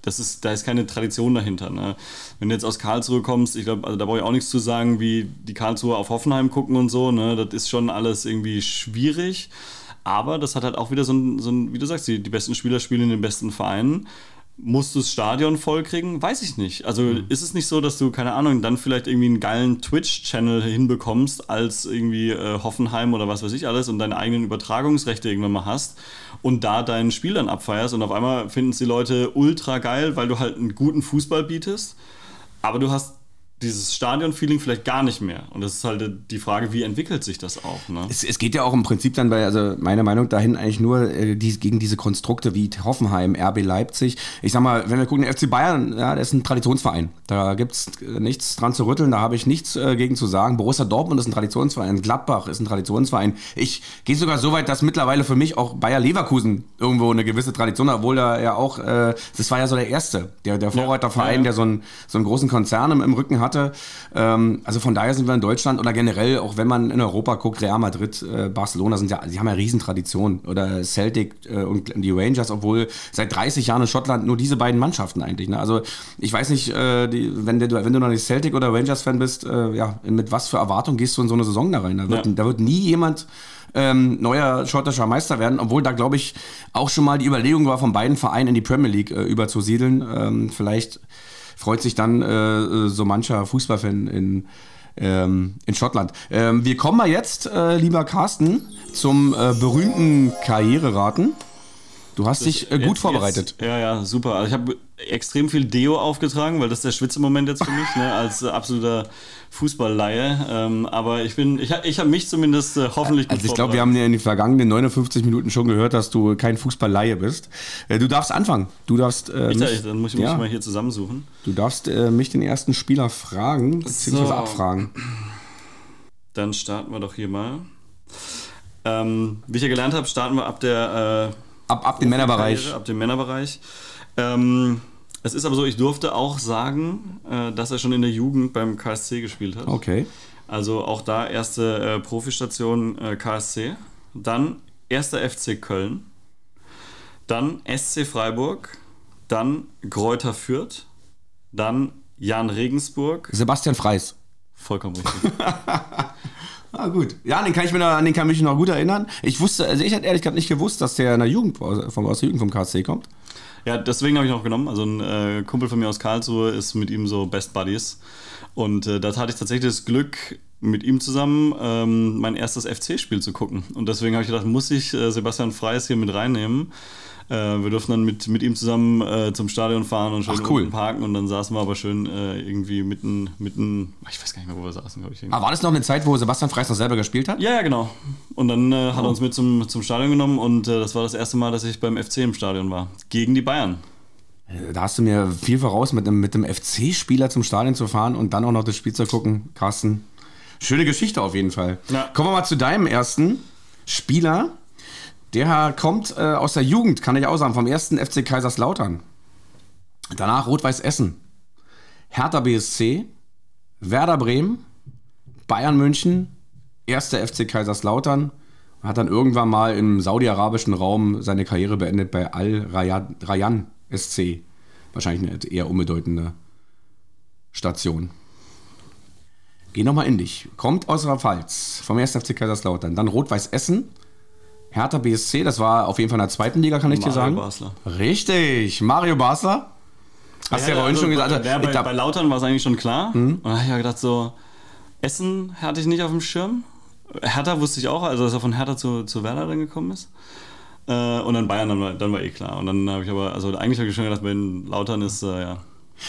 das ist, da ist keine Tradition dahinter. Ne? Wenn du jetzt aus Karlsruhe kommst, ich glaube, also da brauche ich auch nichts zu sagen, wie die Karlsruhe auf Hoffenheim gucken und so, ne? Das ist schon alles irgendwie schwierig. Aber das hat halt auch wieder so ein, so ein wie du sagst, die, die besten Spieler spielen in den besten Vereinen musst du das Stadion vollkriegen? Weiß ich nicht. Also mhm. ist es nicht so, dass du, keine Ahnung, dann vielleicht irgendwie einen geilen Twitch-Channel hinbekommst, als irgendwie äh, Hoffenheim oder was weiß ich alles und deine eigenen Übertragungsrechte irgendwann mal hast und da dein Spiel dann abfeierst und auf einmal finden es die Leute ultra geil, weil du halt einen guten Fußball bietest, aber du hast dieses Stadion-Feeling vielleicht gar nicht mehr. Und das ist halt die Frage, wie entwickelt sich das auch? Ne? Es, es, geht ja auch im Prinzip dann bei, also meiner Meinung dahin eigentlich nur äh, die, gegen diese Konstrukte wie Hoffenheim, RB Leipzig. Ich sag mal, wenn wir gucken, der FC Bayern, ja, der ist ein Traditionsverein. Da gibt es äh, nichts dran zu rütteln, da habe ich nichts äh, gegen zu sagen. Borussia Dortmund ist ein Traditionsverein, Gladbach ist ein Traditionsverein. Ich gehe sogar so weit, dass mittlerweile für mich auch Bayer Leverkusen irgendwo eine gewisse Tradition hat, obwohl da ja auch, äh, das war ja so der erste, der, der Vorreiterverein, ja, ja, ja. der so einen, so einen großen Konzern im, im Rücken hat hatte. Ähm, also von daher sind wir in Deutschland oder generell, auch wenn man in Europa guckt, Real Madrid, äh, Barcelona sind ja, die haben ja Riesentradition. Oder Celtic äh, und die Rangers, obwohl seit 30 Jahren in Schottland nur diese beiden Mannschaften eigentlich. Ne? Also ich weiß nicht, äh, die, wenn, du, wenn du noch nicht Celtic oder Rangers-Fan bist, äh, ja, mit was für Erwartung gehst du in so eine Saison da rein? Da wird, ja. da wird nie jemand ähm, neuer schottischer Meister werden, obwohl da, glaube ich, auch schon mal die Überlegung war, von beiden Vereinen in die Premier League äh, überzusiedeln. Ähm, vielleicht freut sich dann äh, so mancher Fußballfan in, ähm, in Schottland. Ähm, wir kommen mal jetzt, äh, lieber Carsten, zum äh, berühmten Karriereraten. Du hast dich äh, gut jetzt, vorbereitet. Jetzt, ja, ja, super. Also ich habe extrem viel Deo aufgetragen, weil das ist der Schwitzemoment jetzt für mich, ne, als äh, absoluter Fußballleihe. Ähm, aber ich bin, ich, ich habe mich zumindest äh, hoffentlich Also ich glaube, wir haben ja in den vergangenen 59 Minuten schon gehört, dass du kein Fußballleihe bist. Äh, du darfst anfangen. Du darfst. Äh, ich, mich, dann muss ich mich ja, mal hier zusammensuchen. Du darfst äh, mich den ersten Spieler fragen, beziehungsweise so. abfragen. Dann starten wir doch hier mal. Ähm, wie ich ja gelernt habe, starten wir ab der äh, Ab, ab dem Männerbereich. Ab dem Männerbereich. Ähm, es ist aber so, ich durfte auch sagen, äh, dass er schon in der Jugend beim KSC gespielt hat. Okay. Also auch da erste äh, Profistation äh, KSC. Dann erster FC Köln. Dann SC Freiburg. Dann Gräuter Fürth. Dann Jan Regensburg. Sebastian Freis. Vollkommen richtig. (laughs) Ah, gut. Ja, den kann ich mir an den kann ich mich noch gut erinnern. Ich wusste, also ich hätte ehrlich gesagt nicht gewusst, dass der in der Jugend, vom, aus der Jugend vom KSC kommt. Ja, deswegen habe ich noch genommen. Also ein äh, Kumpel von mir aus Karlsruhe ist mit ihm so Best Buddies. Und äh, da hatte ich tatsächlich das Glück, mit ihm zusammen ähm, mein erstes FC-Spiel zu gucken. Und deswegen habe ich gedacht, muss ich äh, Sebastian Freis hier mit reinnehmen. Äh, wir durften dann mit, mit ihm zusammen äh, zum Stadion fahren und schön Ach, cool. parken und dann saßen wir aber schön äh, irgendwie mitten, mitten, ich weiß gar nicht mehr, wo wir saßen, glaube ich. Aber war das noch eine Zeit, wo Sebastian Freis noch selber gespielt hat? Ja, ja, genau. Und dann äh, hat er oh. uns mit zum, zum Stadion genommen und äh, das war das erste Mal, dass ich beim FC im Stadion war. Gegen die Bayern. Äh, da hast du mir viel voraus, mit dem, mit dem FC-Spieler zum Stadion zu fahren und dann auch noch das Spiel zu gucken. Carsten, schöne Geschichte auf jeden Fall. Ja. Kommen wir mal zu deinem ersten Spieler. Der kommt äh, aus der Jugend, kann ich auch sagen, vom ersten FC Kaiserslautern. Danach Rot-Weiß Essen, Hertha BSC, Werder Bremen, Bayern München, erster FC Kaiserslautern. Hat dann irgendwann mal im saudi-arabischen Raum seine Karriere beendet bei Al-Rayan SC. Wahrscheinlich eine eher unbedeutende Station. Geh nochmal in dich. Kommt aus der Pfalz, vom 1. FC Kaiserslautern. Dann Rot-Weiß Essen, Hertha BSC, das war auf jeden Fall in der zweiten Liga, kann ich Mario dir sagen. Mario Basler. Richtig, Mario Basler. Hast du ja, ja vorhin also schon gesagt. Also, bei, glaub, bei, Lautern war es eigentlich schon klar. Mhm. Und da habe ich ja gedacht, so, Essen hatte ich nicht auf dem Schirm. Hertha wusste ich auch, also dass er von Hertha zu, zu Werder dann gekommen ist. Äh, und dann Bayern, dann war, dann war eh klar. Und dann habe ich aber, also eigentlich habe ich schon gedacht, bei Lautern ist, äh, ja.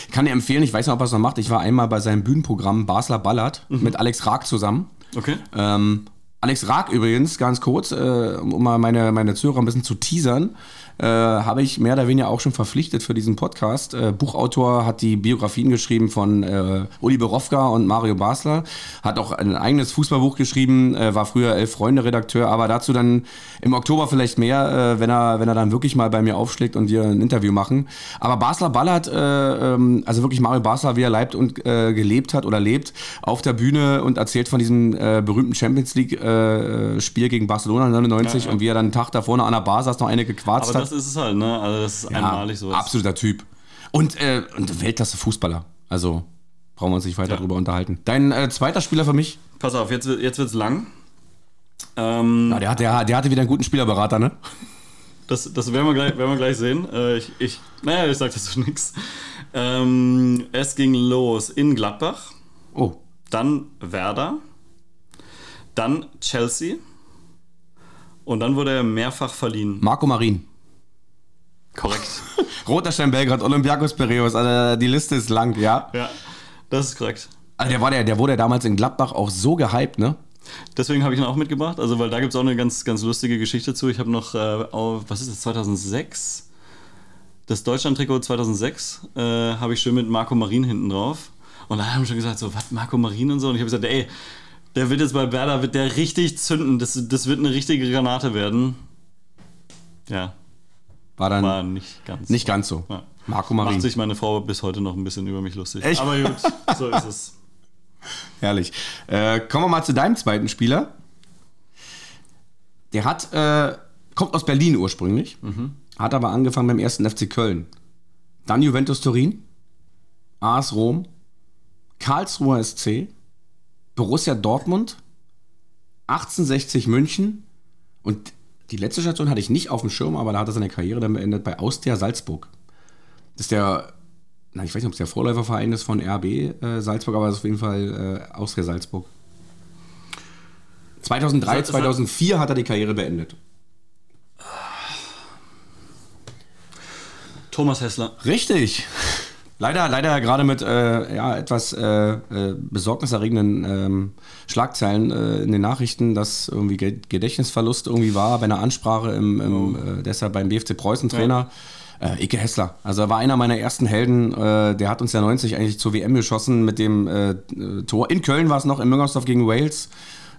Ich kann dir empfehlen, ich weiß nicht, ob er es noch macht. Ich war einmal bei seinem Bühnenprogramm Basler Ballert mhm. mit Alex Raag zusammen. Okay. Ähm, Alex Raag übrigens, ganz kurz, äh, um mal meine, meine Zuhörer ein bisschen zu teasern äh, habe ich mehr oder weniger auch schon verpflichtet für diesen Podcast. Äh, Buchautor hat die Biografien geschrieben von äh, Uli Borowka und Mario Basler, hat auch ein eigenes Fußballbuch geschrieben, äh, war früher Elf Freunde Redakteur, aber dazu dann im Oktober vielleicht mehr, äh, wenn er wenn er dann wirklich mal bei mir aufschlägt und wir ein Interview machen. Aber Basler ballert, äh, ähm, also wirklich Mario Basler, wie er leibt und gelebt hat oder lebt, auf der Bühne und erzählt von diesem berühmten Champions League Spiel gegen Barcelona 99 ja, ja. und wie er dann einen Tag da vorne an der Bar saß, noch eine gequarzt hat das ist es halt, ne? Also das ist ja, einmalig so. Absoluter Typ. Und, äh, und Weltklasse Fußballer. Also brauchen wir uns nicht weiter ja. drüber unterhalten. Dein äh, zweiter Spieler für mich? Pass auf, jetzt, jetzt es lang. Ähm, ja, der, der, der hatte wieder einen guten Spielerberater, ne? Das, das werden, wir gleich, werden wir gleich sehen. Äh, ich, ich, naja, ich sag dazu nichts. Ähm, es ging los in Gladbach. Oh. Dann Werder. Dann Chelsea. Und dann wurde er mehrfach verliehen. Marco Marin. Korrekt. Roter Stern Belgrad, Olympiakos Piraeus, also die Liste ist lang, ja? Ja, das ist korrekt. Also der, war der, der wurde damals in Gladbach auch so gehypt, ne? Deswegen habe ich ihn auch mitgebracht, also weil da gibt es auch eine ganz, ganz lustige Geschichte zu. Ich habe noch, äh, auf, was ist das, 2006? Das Deutschland-Trikot 2006 äh, habe ich schön mit Marco Marin hinten drauf. Und da haben wir schon gesagt, so, was, Marco Marin und so. Und ich habe gesagt, ey, der wird jetzt bei Werder, wird der richtig zünden. Das, das wird eine richtige Granate werden. Ja. War dann War nicht ganz nicht ganz so. Ja. Marco Macht Marin. sich meine Frau bis heute noch ein bisschen über mich lustig. Echt? Aber gut, so ist es. (laughs) Herrlich. Äh, kommen wir mal zu deinem zweiten Spieler. Der hat, äh, kommt aus Berlin ursprünglich, hat aber angefangen beim ersten FC Köln. Dann Juventus Turin, AS Rom, Karlsruher SC, Borussia Dortmund, 1860 München und die letzte Station hatte ich nicht auf dem Schirm, aber da hat er seine Karriere dann beendet bei Austria Salzburg. Das ist der, na, ich weiß nicht, ob es der Vorläuferverein ist von RB äh, Salzburg, aber es ist auf jeden Fall äh, Austria Salzburg. 2003, Ist er- ist er- 2004 hat er die Karriere beendet. Thomas Hessler. Richtig. Leider, leider gerade mit äh, ja, etwas äh, äh, besorgniserregenden ähm, Schlagzeilen äh, in den Nachrichten, dass irgendwie Ge- Gedächtnisverlust irgendwie war bei einer Ansprache im, im äh, deshalb beim BFC Preußen Trainer. Äh, Ike Hessler. Also er war einer meiner ersten Helden. Äh, der hat uns ja 90 eigentlich zur WM geschossen mit dem äh, Tor. In Köln war es noch, in Müngersdorf gegen Wales.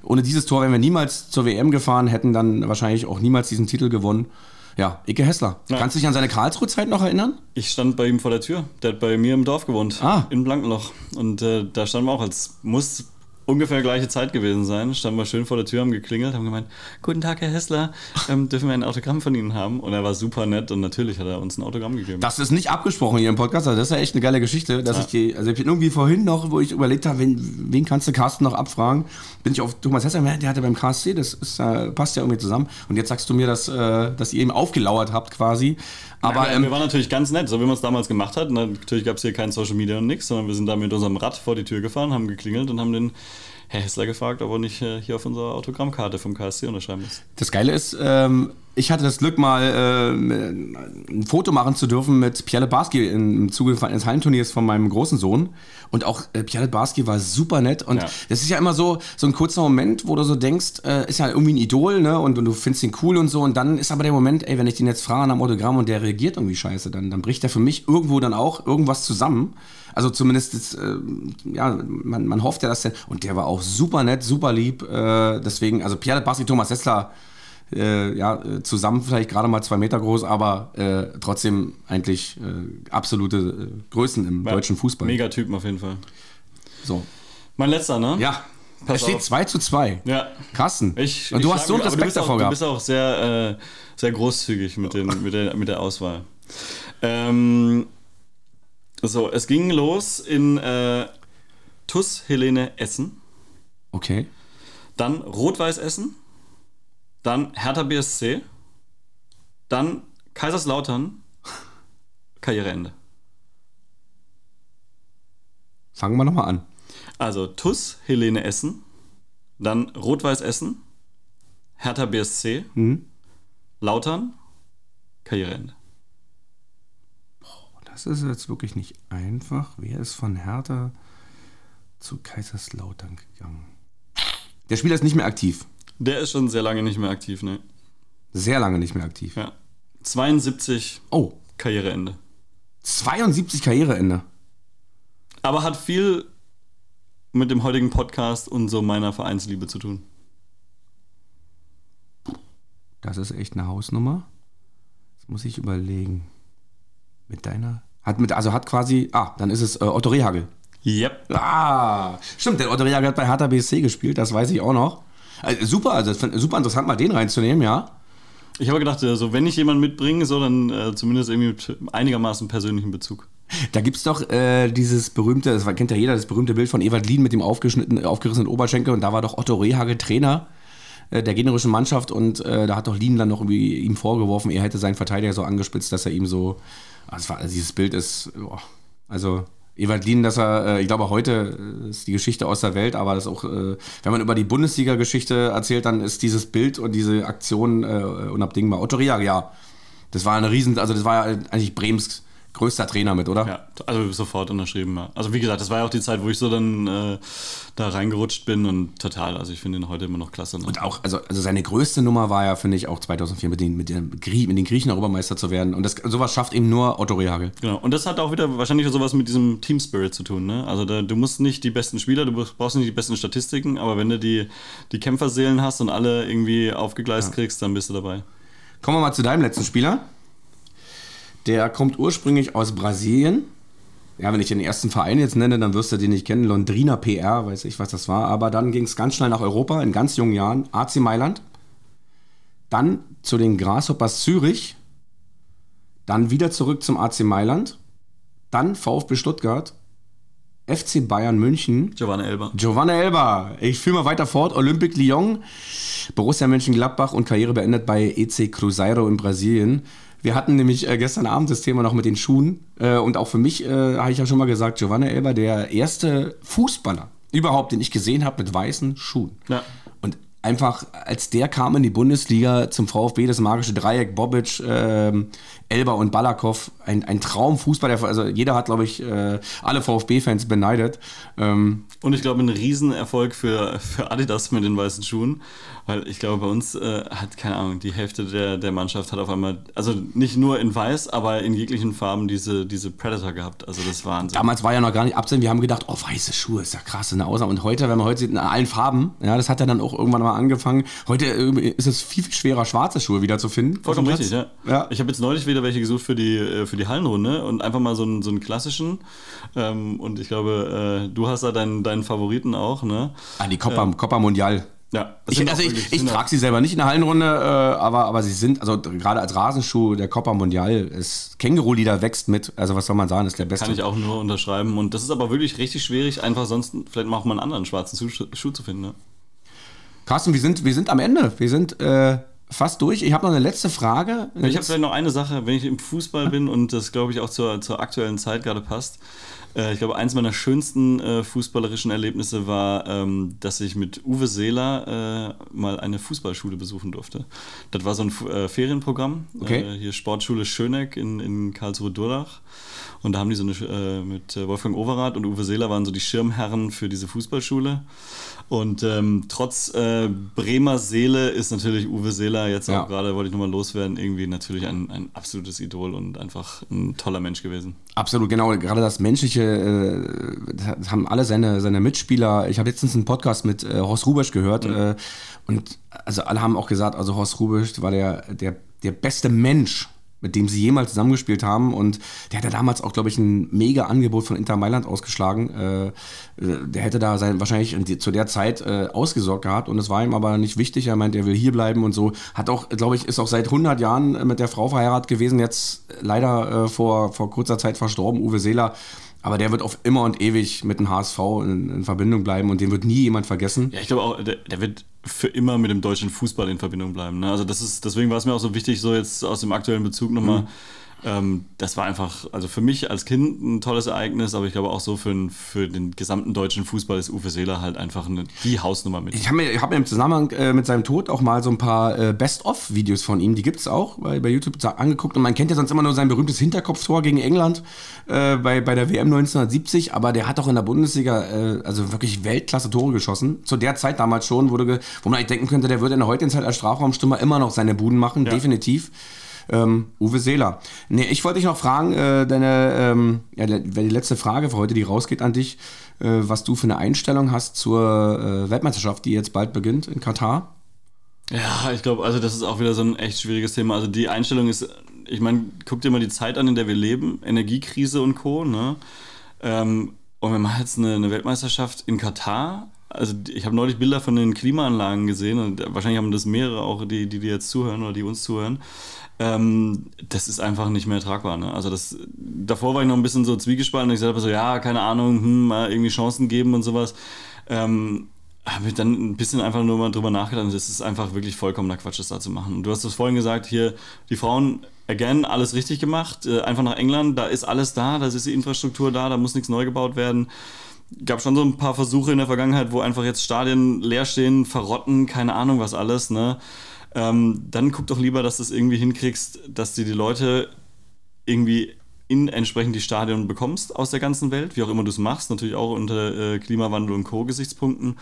Ohne dieses Tor wären wir niemals zur WM gefahren, hätten dann wahrscheinlich auch niemals diesen Titel gewonnen. Ja, Ike Hessler. Ja. Kannst du dich an seine Karlsruhe-Zeit noch erinnern? Ich stand bei ihm vor der Tür. Der hat bei mir im Dorf gewohnt. Ah. In Blankenloch. Und äh, da standen wir auch, als muss ungefähr gleiche Zeit gewesen sein. Standen wir schön vor der Tür, haben geklingelt, haben gemeint, guten Tag, Herr Hessler, ähm, dürfen wir ein Autogramm von Ihnen haben? Und er war super nett und natürlich hat er uns ein Autogramm gegeben. Das ist nicht abgesprochen hier im Podcast, also das ist ja echt eine geile Geschichte, dass ich die, also ich bin irgendwie vorhin noch, wo ich überlegt habe, wen, wen kannst du Carsten noch abfragen, bin ich auf Thomas Hesser, der hatte beim KSC, das ist, äh, passt ja irgendwie zusammen und jetzt sagst du mir, dass, äh, dass ihr ihm aufgelauert habt quasi, aber Aber ähm, wir waren natürlich ganz nett, so wie man es damals gemacht hat. Natürlich gab es hier kein Social Media und nichts, sondern wir sind da mit unserem Rad vor die Tür gefahren, haben geklingelt und haben den Herr Hessler gefragt, ob er nicht äh, hier auf unserer Autogrammkarte vom KSC unterschreiben muss. Das Geile ist, ähm, ich hatte das Glück, mal ähm, ein Foto machen zu dürfen mit Pierre Barski im Zuge eines Hallenturniers von meinem großen Sohn. Und auch äh, Pierre Barski war super nett. Und Ja. das ist ja immer so, so ein kurzer Moment, wo du so denkst, äh, ist ja irgendwie ein Idol, ne? Und, und du findest ihn cool und so. Und dann ist aber der Moment, ey, wenn ich den jetzt frage nach dem Autogramm und der reagiert irgendwie scheiße, dann, dann bricht er für mich irgendwo dann auch irgendwas zusammen. Also zumindest, ist, äh, ja, man, man hofft ja, dass der, und der war auch super nett, super lieb. Äh, deswegen, also Pierre Barski, Thomas Sessler, äh, ja, äh, zusammen vielleicht gerade mal zwei Meter groß, aber äh, trotzdem eigentlich äh, absolute äh, Größen im deutschen Fußball. Megatypen auf jeden Fall. So. Mein letzter, ne? Ja. Pass es steht auf. 2 zu 2. Ja. Krassen. Ich, Und du hast so einen du Respekt auch, davor Du gehabt. bist auch sehr, äh, sehr großzügig mit, den, mit, der, mit der Auswahl. Ähm, so, es ging los in äh, TUS Helene Essen, Okay. dann Rot-Weiß Essen, dann Hertha BSC, dann Kaiserslautern, (laughs) Karriereende. Fangen wir nochmal an. Also TUS Helene Essen, dann Rot-Weiß Essen, Hertha BSC, Lautern, Karriereende. Das ist jetzt wirklich nicht einfach. Wer ist von Hertha zu Kaiserslautern gegangen? Der Spieler ist nicht mehr aktiv. Der ist schon sehr lange nicht mehr aktiv, ne? Sehr lange nicht mehr aktiv. Ja. 72 Oh, Karriereende. 72 Karriereende. Aber hat viel mit dem heutigen Podcast und so meiner Vereinsliebe zu tun. Das ist echt eine Hausnummer. Das muss ich überlegen. Mit deiner. Hat mit, also hat quasi. Ah, dann ist es äh, Otto Rehagel. Yep. Ah, stimmt, der Otto Rehagel hat bei Hertha BSC gespielt, das weiß ich auch noch. Also, super, also super interessant, mal den reinzunehmen, ja. Ich habe gedacht, also wenn ich jemanden mitbringe, so dann äh, zumindest irgendwie mit einigermaßen persönlichen Bezug. Da gibt's doch äh, dieses berühmte, das kennt ja jeder, das berühmte Bild von Ewald Lien mit dem aufgeschnittenen, aufgerissenen Oberschenkel und da war doch Otto Rehagel Trainer äh, der gegnerischen Mannschaft und äh, da hat doch Lien dann noch irgendwie ihm vorgeworfen, er hätte seinen Verteidiger so angespitzt, dass er ihm so, war, also dieses Bild ist, boah, also Ewald Lien, dass er, äh, ich glaube heute äh, ist die Geschichte aus der Welt, aber das auch, äh, wenn man über die Bundesliga-Geschichte erzählt, dann ist dieses Bild und diese Aktion unabdingbar. Otto Rehagel, ja, das war eine riesen, also das war ja eigentlich Brems größter Trainer mit, oder? Ja, also sofort unterschrieben. Ja. Also wie gesagt, das war ja auch die Zeit, wo ich so dann äh, da reingerutscht bin und total. Also ich finde ihn heute immer noch klasse. Ne? Und auch, also, also seine größte Nummer war ja, finde ich, auch 2004 mit den, mit, den, mit den Griechen Europameister zu werden. Und das, sowas schafft eben nur Otto Rehagel. Genau. Und das hat auch wieder wahrscheinlich sowas mit diesem Team Spirit zu tun. Ne? Also da, du musst nicht die besten Spieler, du brauchst nicht die besten Statistiken, aber wenn du die, die Kämpferseelen hast und alle irgendwie aufgegleist ja. kriegst, dann bist du dabei. Kommen wir mal zu deinem letzten Spieler. Der kommt ursprünglich aus Brasilien. Ja, wenn ich den ersten Verein jetzt nenne, dann wirst du den nicht kennen. Londrina PR, weiß ich, was das war. Aber dann ging es ganz schnell nach Europa in ganz jungen Jahren. AC Mailand. Dann zu den Grasshoppers Zürich. Dann wieder zurück zum AC Mailand. Dann VfB Stuttgart. FC Bayern München. Giovanna Elba. Giovanna Elba. Ich führe mal weiter fort. Olympique Lyon. Borussia Mönchengladbach und Karriere beendet bei EC Cruzeiro in Brasilien. Wir hatten nämlich äh, gestern Abend das Thema noch mit den Schuhen. Äh, und auch für mich, äh, habe ich ja schon mal gesagt, Giovanna Elber, der erste Fußballer überhaupt, den ich gesehen habe mit weißen Schuhen. Ja. Und einfach, als der kam in die Bundesliga zum VfB, das magische Dreieck, Bobic, ähm, Elber und Balakow, ein, ein Traumfußball. Also jeder hat, glaube ich, äh, alle VfB-Fans beneidet. Ähm, und ich glaube, ein Riesenerfolg für, für Adidas mit den weißen Schuhen. Weil ich glaube, bei uns äh, hat, keine Ahnung, die Hälfte der, der Mannschaft hat auf einmal, also nicht nur in weiß, aber in jeglichen Farben diese, diese Predator gehabt. Also das war Wahnsinn. Damals war ja noch gar nicht absehen. Wir haben gedacht, oh, weiße Schuhe, ist ja krass, eine Ausnahme. Und heute, wenn man heute sieht, in allen Farben, ja, das hat ja dann auch irgendwann mal angefangen. Heute äh, ist es viel, viel schwerer, schwarze Schuhe wieder zu finden. Vollkommen richtig, ja. ja. Ich habe jetzt neulich wieder welche gesucht für die, äh, für die Hallenrunde und einfach mal so einen, so einen klassischen. Ähm, und ich glaube, äh, du hast da deinen, deinen Favoriten auch, ne? Ah, die Copa, ähm, Copa Mundial. Ja, ich, also ich, ich trage sie selber nicht in der Hallenrunde, äh, aber, aber sie sind, also gerade als Rasenschuh, der Copa Mondial ist, Känguru-Lieder wächst mit, also was soll man sagen, ist der beste. Kann ich auch nur unterschreiben und das ist aber wirklich richtig schwierig, einfach sonst vielleicht mal auch mal einen anderen schwarzen Schuh, Schuh zu finden. Ne? Carsten, wir sind, wir sind am Ende, wir sind äh, fast durch. Ich habe noch eine letzte Frage. Ich habe vielleicht noch eine Sache, wenn ich im Fußball bin und das glaube ich auch zur, zur aktuellen Zeit gerade passt. Äh, ich glaube, eins meiner schönsten äh, fußballerischen Erlebnisse war, ähm, dass ich mit Uwe Seeler äh, mal eine Fußballschule besuchen durfte. Das war so ein äh, Ferienprogramm. Okay. Äh, hier Sportschule Schöneck in, in Karlsruhe-Durlach. Und da haben die so eine, äh, mit Wolfgang Overath und Uwe Seeler waren so die Schirmherren für diese Fußballschule. Und ähm, trotz äh, Bremer Seele ist natürlich Uwe Seeler jetzt ja. auch gerade, wollte ich nochmal loswerden, irgendwie natürlich ein, ein absolutes Idol und einfach ein toller Mensch gewesen. Absolut, genau. Gerade das Menschliche, äh, das haben alle seine, seine Mitspieler. Ich habe letztens einen Podcast mit äh, Horst Rubisch gehört mhm. und also alle haben auch gesagt, also Horst Rubisch war der, der, der beste Mensch mit dem sie jemals zusammengespielt haben. Und der hatte damals auch, glaube ich, ein mega Angebot von Inter Mailand ausgeschlagen. Äh, der hätte da sein, wahrscheinlich zu der Zeit äh, ausgesorgt gehabt und es war ihm aber nicht wichtig. Er meint, er will hier bleiben und so. Hat auch, glaube ich, ist auch seit 100 Jahren mit der Frau verheiratet gewesen. Jetzt leider äh, vor, vor kurzer Zeit verstorben, Uwe Seeler. Aber der wird auf immer und ewig mit dem HSV in, in Verbindung bleiben und den wird nie jemand vergessen. Ja, ich glaube auch, der, der wird für immer mit dem deutschen Fußball in Verbindung bleiben. Ne? Also das ist, deswegen war es mir auch so wichtig, so jetzt aus dem aktuellen Bezug nochmal mhm. Ähm, das war einfach, also für mich als Kind ein tolles Ereignis, aber ich glaube auch so für, für den gesamten deutschen Fußball ist Uwe Seeler halt einfach eine, die Hausnummer mit. Ich habe mir, hab mir im Zusammenhang äh, mit seinem Tod auch mal so ein paar äh, Best-of-Videos von ihm, die gibt es auch bei, bei YouTube angeguckt und man kennt ja sonst immer nur sein berühmtes Hinterkopftor gegen England äh, bei, bei der WM 1970, aber der hat auch in der Bundesliga äh, also wirklich Weltklasse Tore geschossen. Zu der Zeit damals schon, wurde wo man eigentlich denken könnte, der würde in der heutigen Zeit als Strafraumstürmer immer noch seine Buden machen, ja. definitiv ähm, Uwe Seeler. Nee, ich wollte dich noch fragen, äh, deine, ähm, ja, die letzte Frage für heute, die rausgeht an dich, äh, was du für eine Einstellung hast zur äh, Weltmeisterschaft, die jetzt bald beginnt in Katar? Ja, ich glaube, also das ist auch wieder so ein echt schwieriges Thema. Also die Einstellung ist, ich meine, guck dir mal die Zeit an, in der wir leben, Energiekrise und Co. Ne? Ähm, und wir machen jetzt eine, eine Weltmeisterschaft in Katar. Also ich habe neulich Bilder von den Klimaanlagen gesehen und wahrscheinlich haben das mehrere auch, die, die, die jetzt zuhören oder die uns zuhören ähm, das ist einfach nicht mehr tragbar. Ne? Also das, davor war ich noch ein bisschen so zwiegespalten und ich sagte so, ja, keine Ahnung, hm, mal irgendwie Chancen geben und sowas. Ähm, habe ich dann ein bisschen einfach nur mal drüber nachgedacht das ist einfach wirklich vollkommener Quatsch, das da zu machen. Du hast es vorhin gesagt, hier, die Frauen, again, alles richtig gemacht, äh, einfach nach England, da ist alles da, da ist die Infrastruktur da, da muss nichts neu gebaut werden. Gab schon so ein paar Versuche in der Vergangenheit, wo einfach jetzt Stadien leer stehen, verrotten, keine Ahnung was alles, ne? Ähm, dann guck doch lieber, dass du es irgendwie hinkriegst, dass dir die Leute irgendwie in entsprechend die Stadien bekommst aus der ganzen Welt, wie auch immer du es machst, natürlich auch unter äh, Klimawandel und Co-Gesichtspunkten.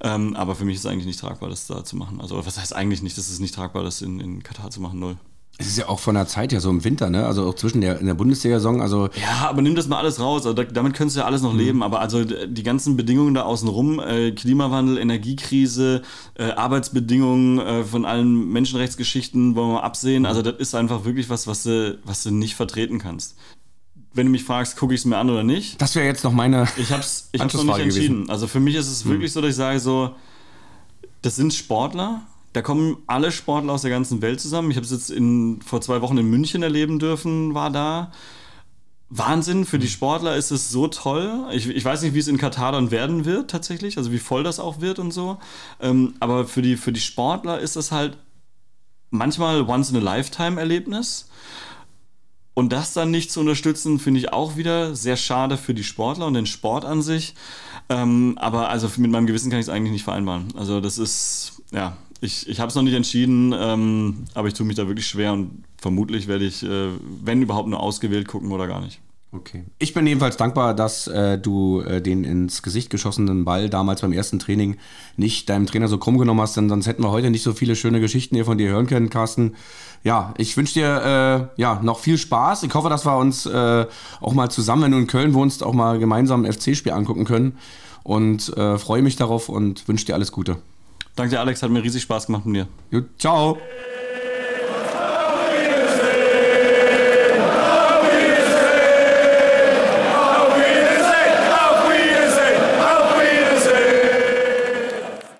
Ähm, aber für mich ist es eigentlich nicht tragbar, das da zu machen. Also was heißt eigentlich nicht, das ist nicht tragbar, das in, in Katar zu machen, null. Es ist ja auch von der Zeit her so im Winter, ne? Also auch zwischen der, in der Bundesliga-Saison. Also ja, aber nimm das mal alles raus. Also da, damit könntest du ja alles noch mhm. leben. Aber also die ganzen Bedingungen da außenrum, äh, Klimawandel, Energiekrise, äh, Arbeitsbedingungen äh, von allen Menschenrechtsgeschichten, wollen wir mal absehen. Also das ist einfach wirklich was, was du, was du nicht vertreten kannst. Wenn du mich fragst, gucke ich es mir an oder nicht? Das wäre jetzt noch meine. Ich habe es ich noch nicht entschieden. Gewesen. Also für mich ist es mhm. wirklich so, dass ich sage so, das sind Sportler da kommen alle Sportler aus der ganzen Welt zusammen. Ich habe es jetzt in, vor zwei Wochen in München erleben dürfen, war da. Wahnsinn, für die Sportler ist es so toll. Ich, ich weiß nicht, wie es in Katar dann werden wird tatsächlich, also wie voll das auch wird und so. Ähm, aber für die, für die Sportler ist das halt manchmal Once-in-a-Lifetime-Erlebnis. Und das dann nicht zu unterstützen, finde ich auch wieder sehr schade für die Sportler und den Sport an sich. Ähm, aber also mit meinem Gewissen kann ich es eigentlich nicht vereinbaren. Also das ist, ja, ich, ich habe es noch nicht entschieden, ähm, aber ich tue mich da wirklich schwer und vermutlich werde ich, äh, wenn überhaupt, nur ausgewählt gucken oder gar nicht. Okay. Ich bin jedenfalls dankbar, dass äh, du äh, den ins Gesicht geschossenen Ball damals beim ersten Training nicht deinem Trainer so krumm genommen hast, denn sonst hätten wir heute nicht so viele schöne Geschichten hier von dir hören können, Carsten. Ja, ich wünsche dir äh, ja, noch viel Spaß. Ich hoffe, dass wir uns äh, auch mal zusammen, wenn du in Köln wohnst, auch mal gemeinsam ein FC-Spiel angucken können. Und äh, freue mich darauf und wünsche dir alles Gute. Danke Alex. Hat mir riesig Spaß gemacht mit dir. Gut, ciao.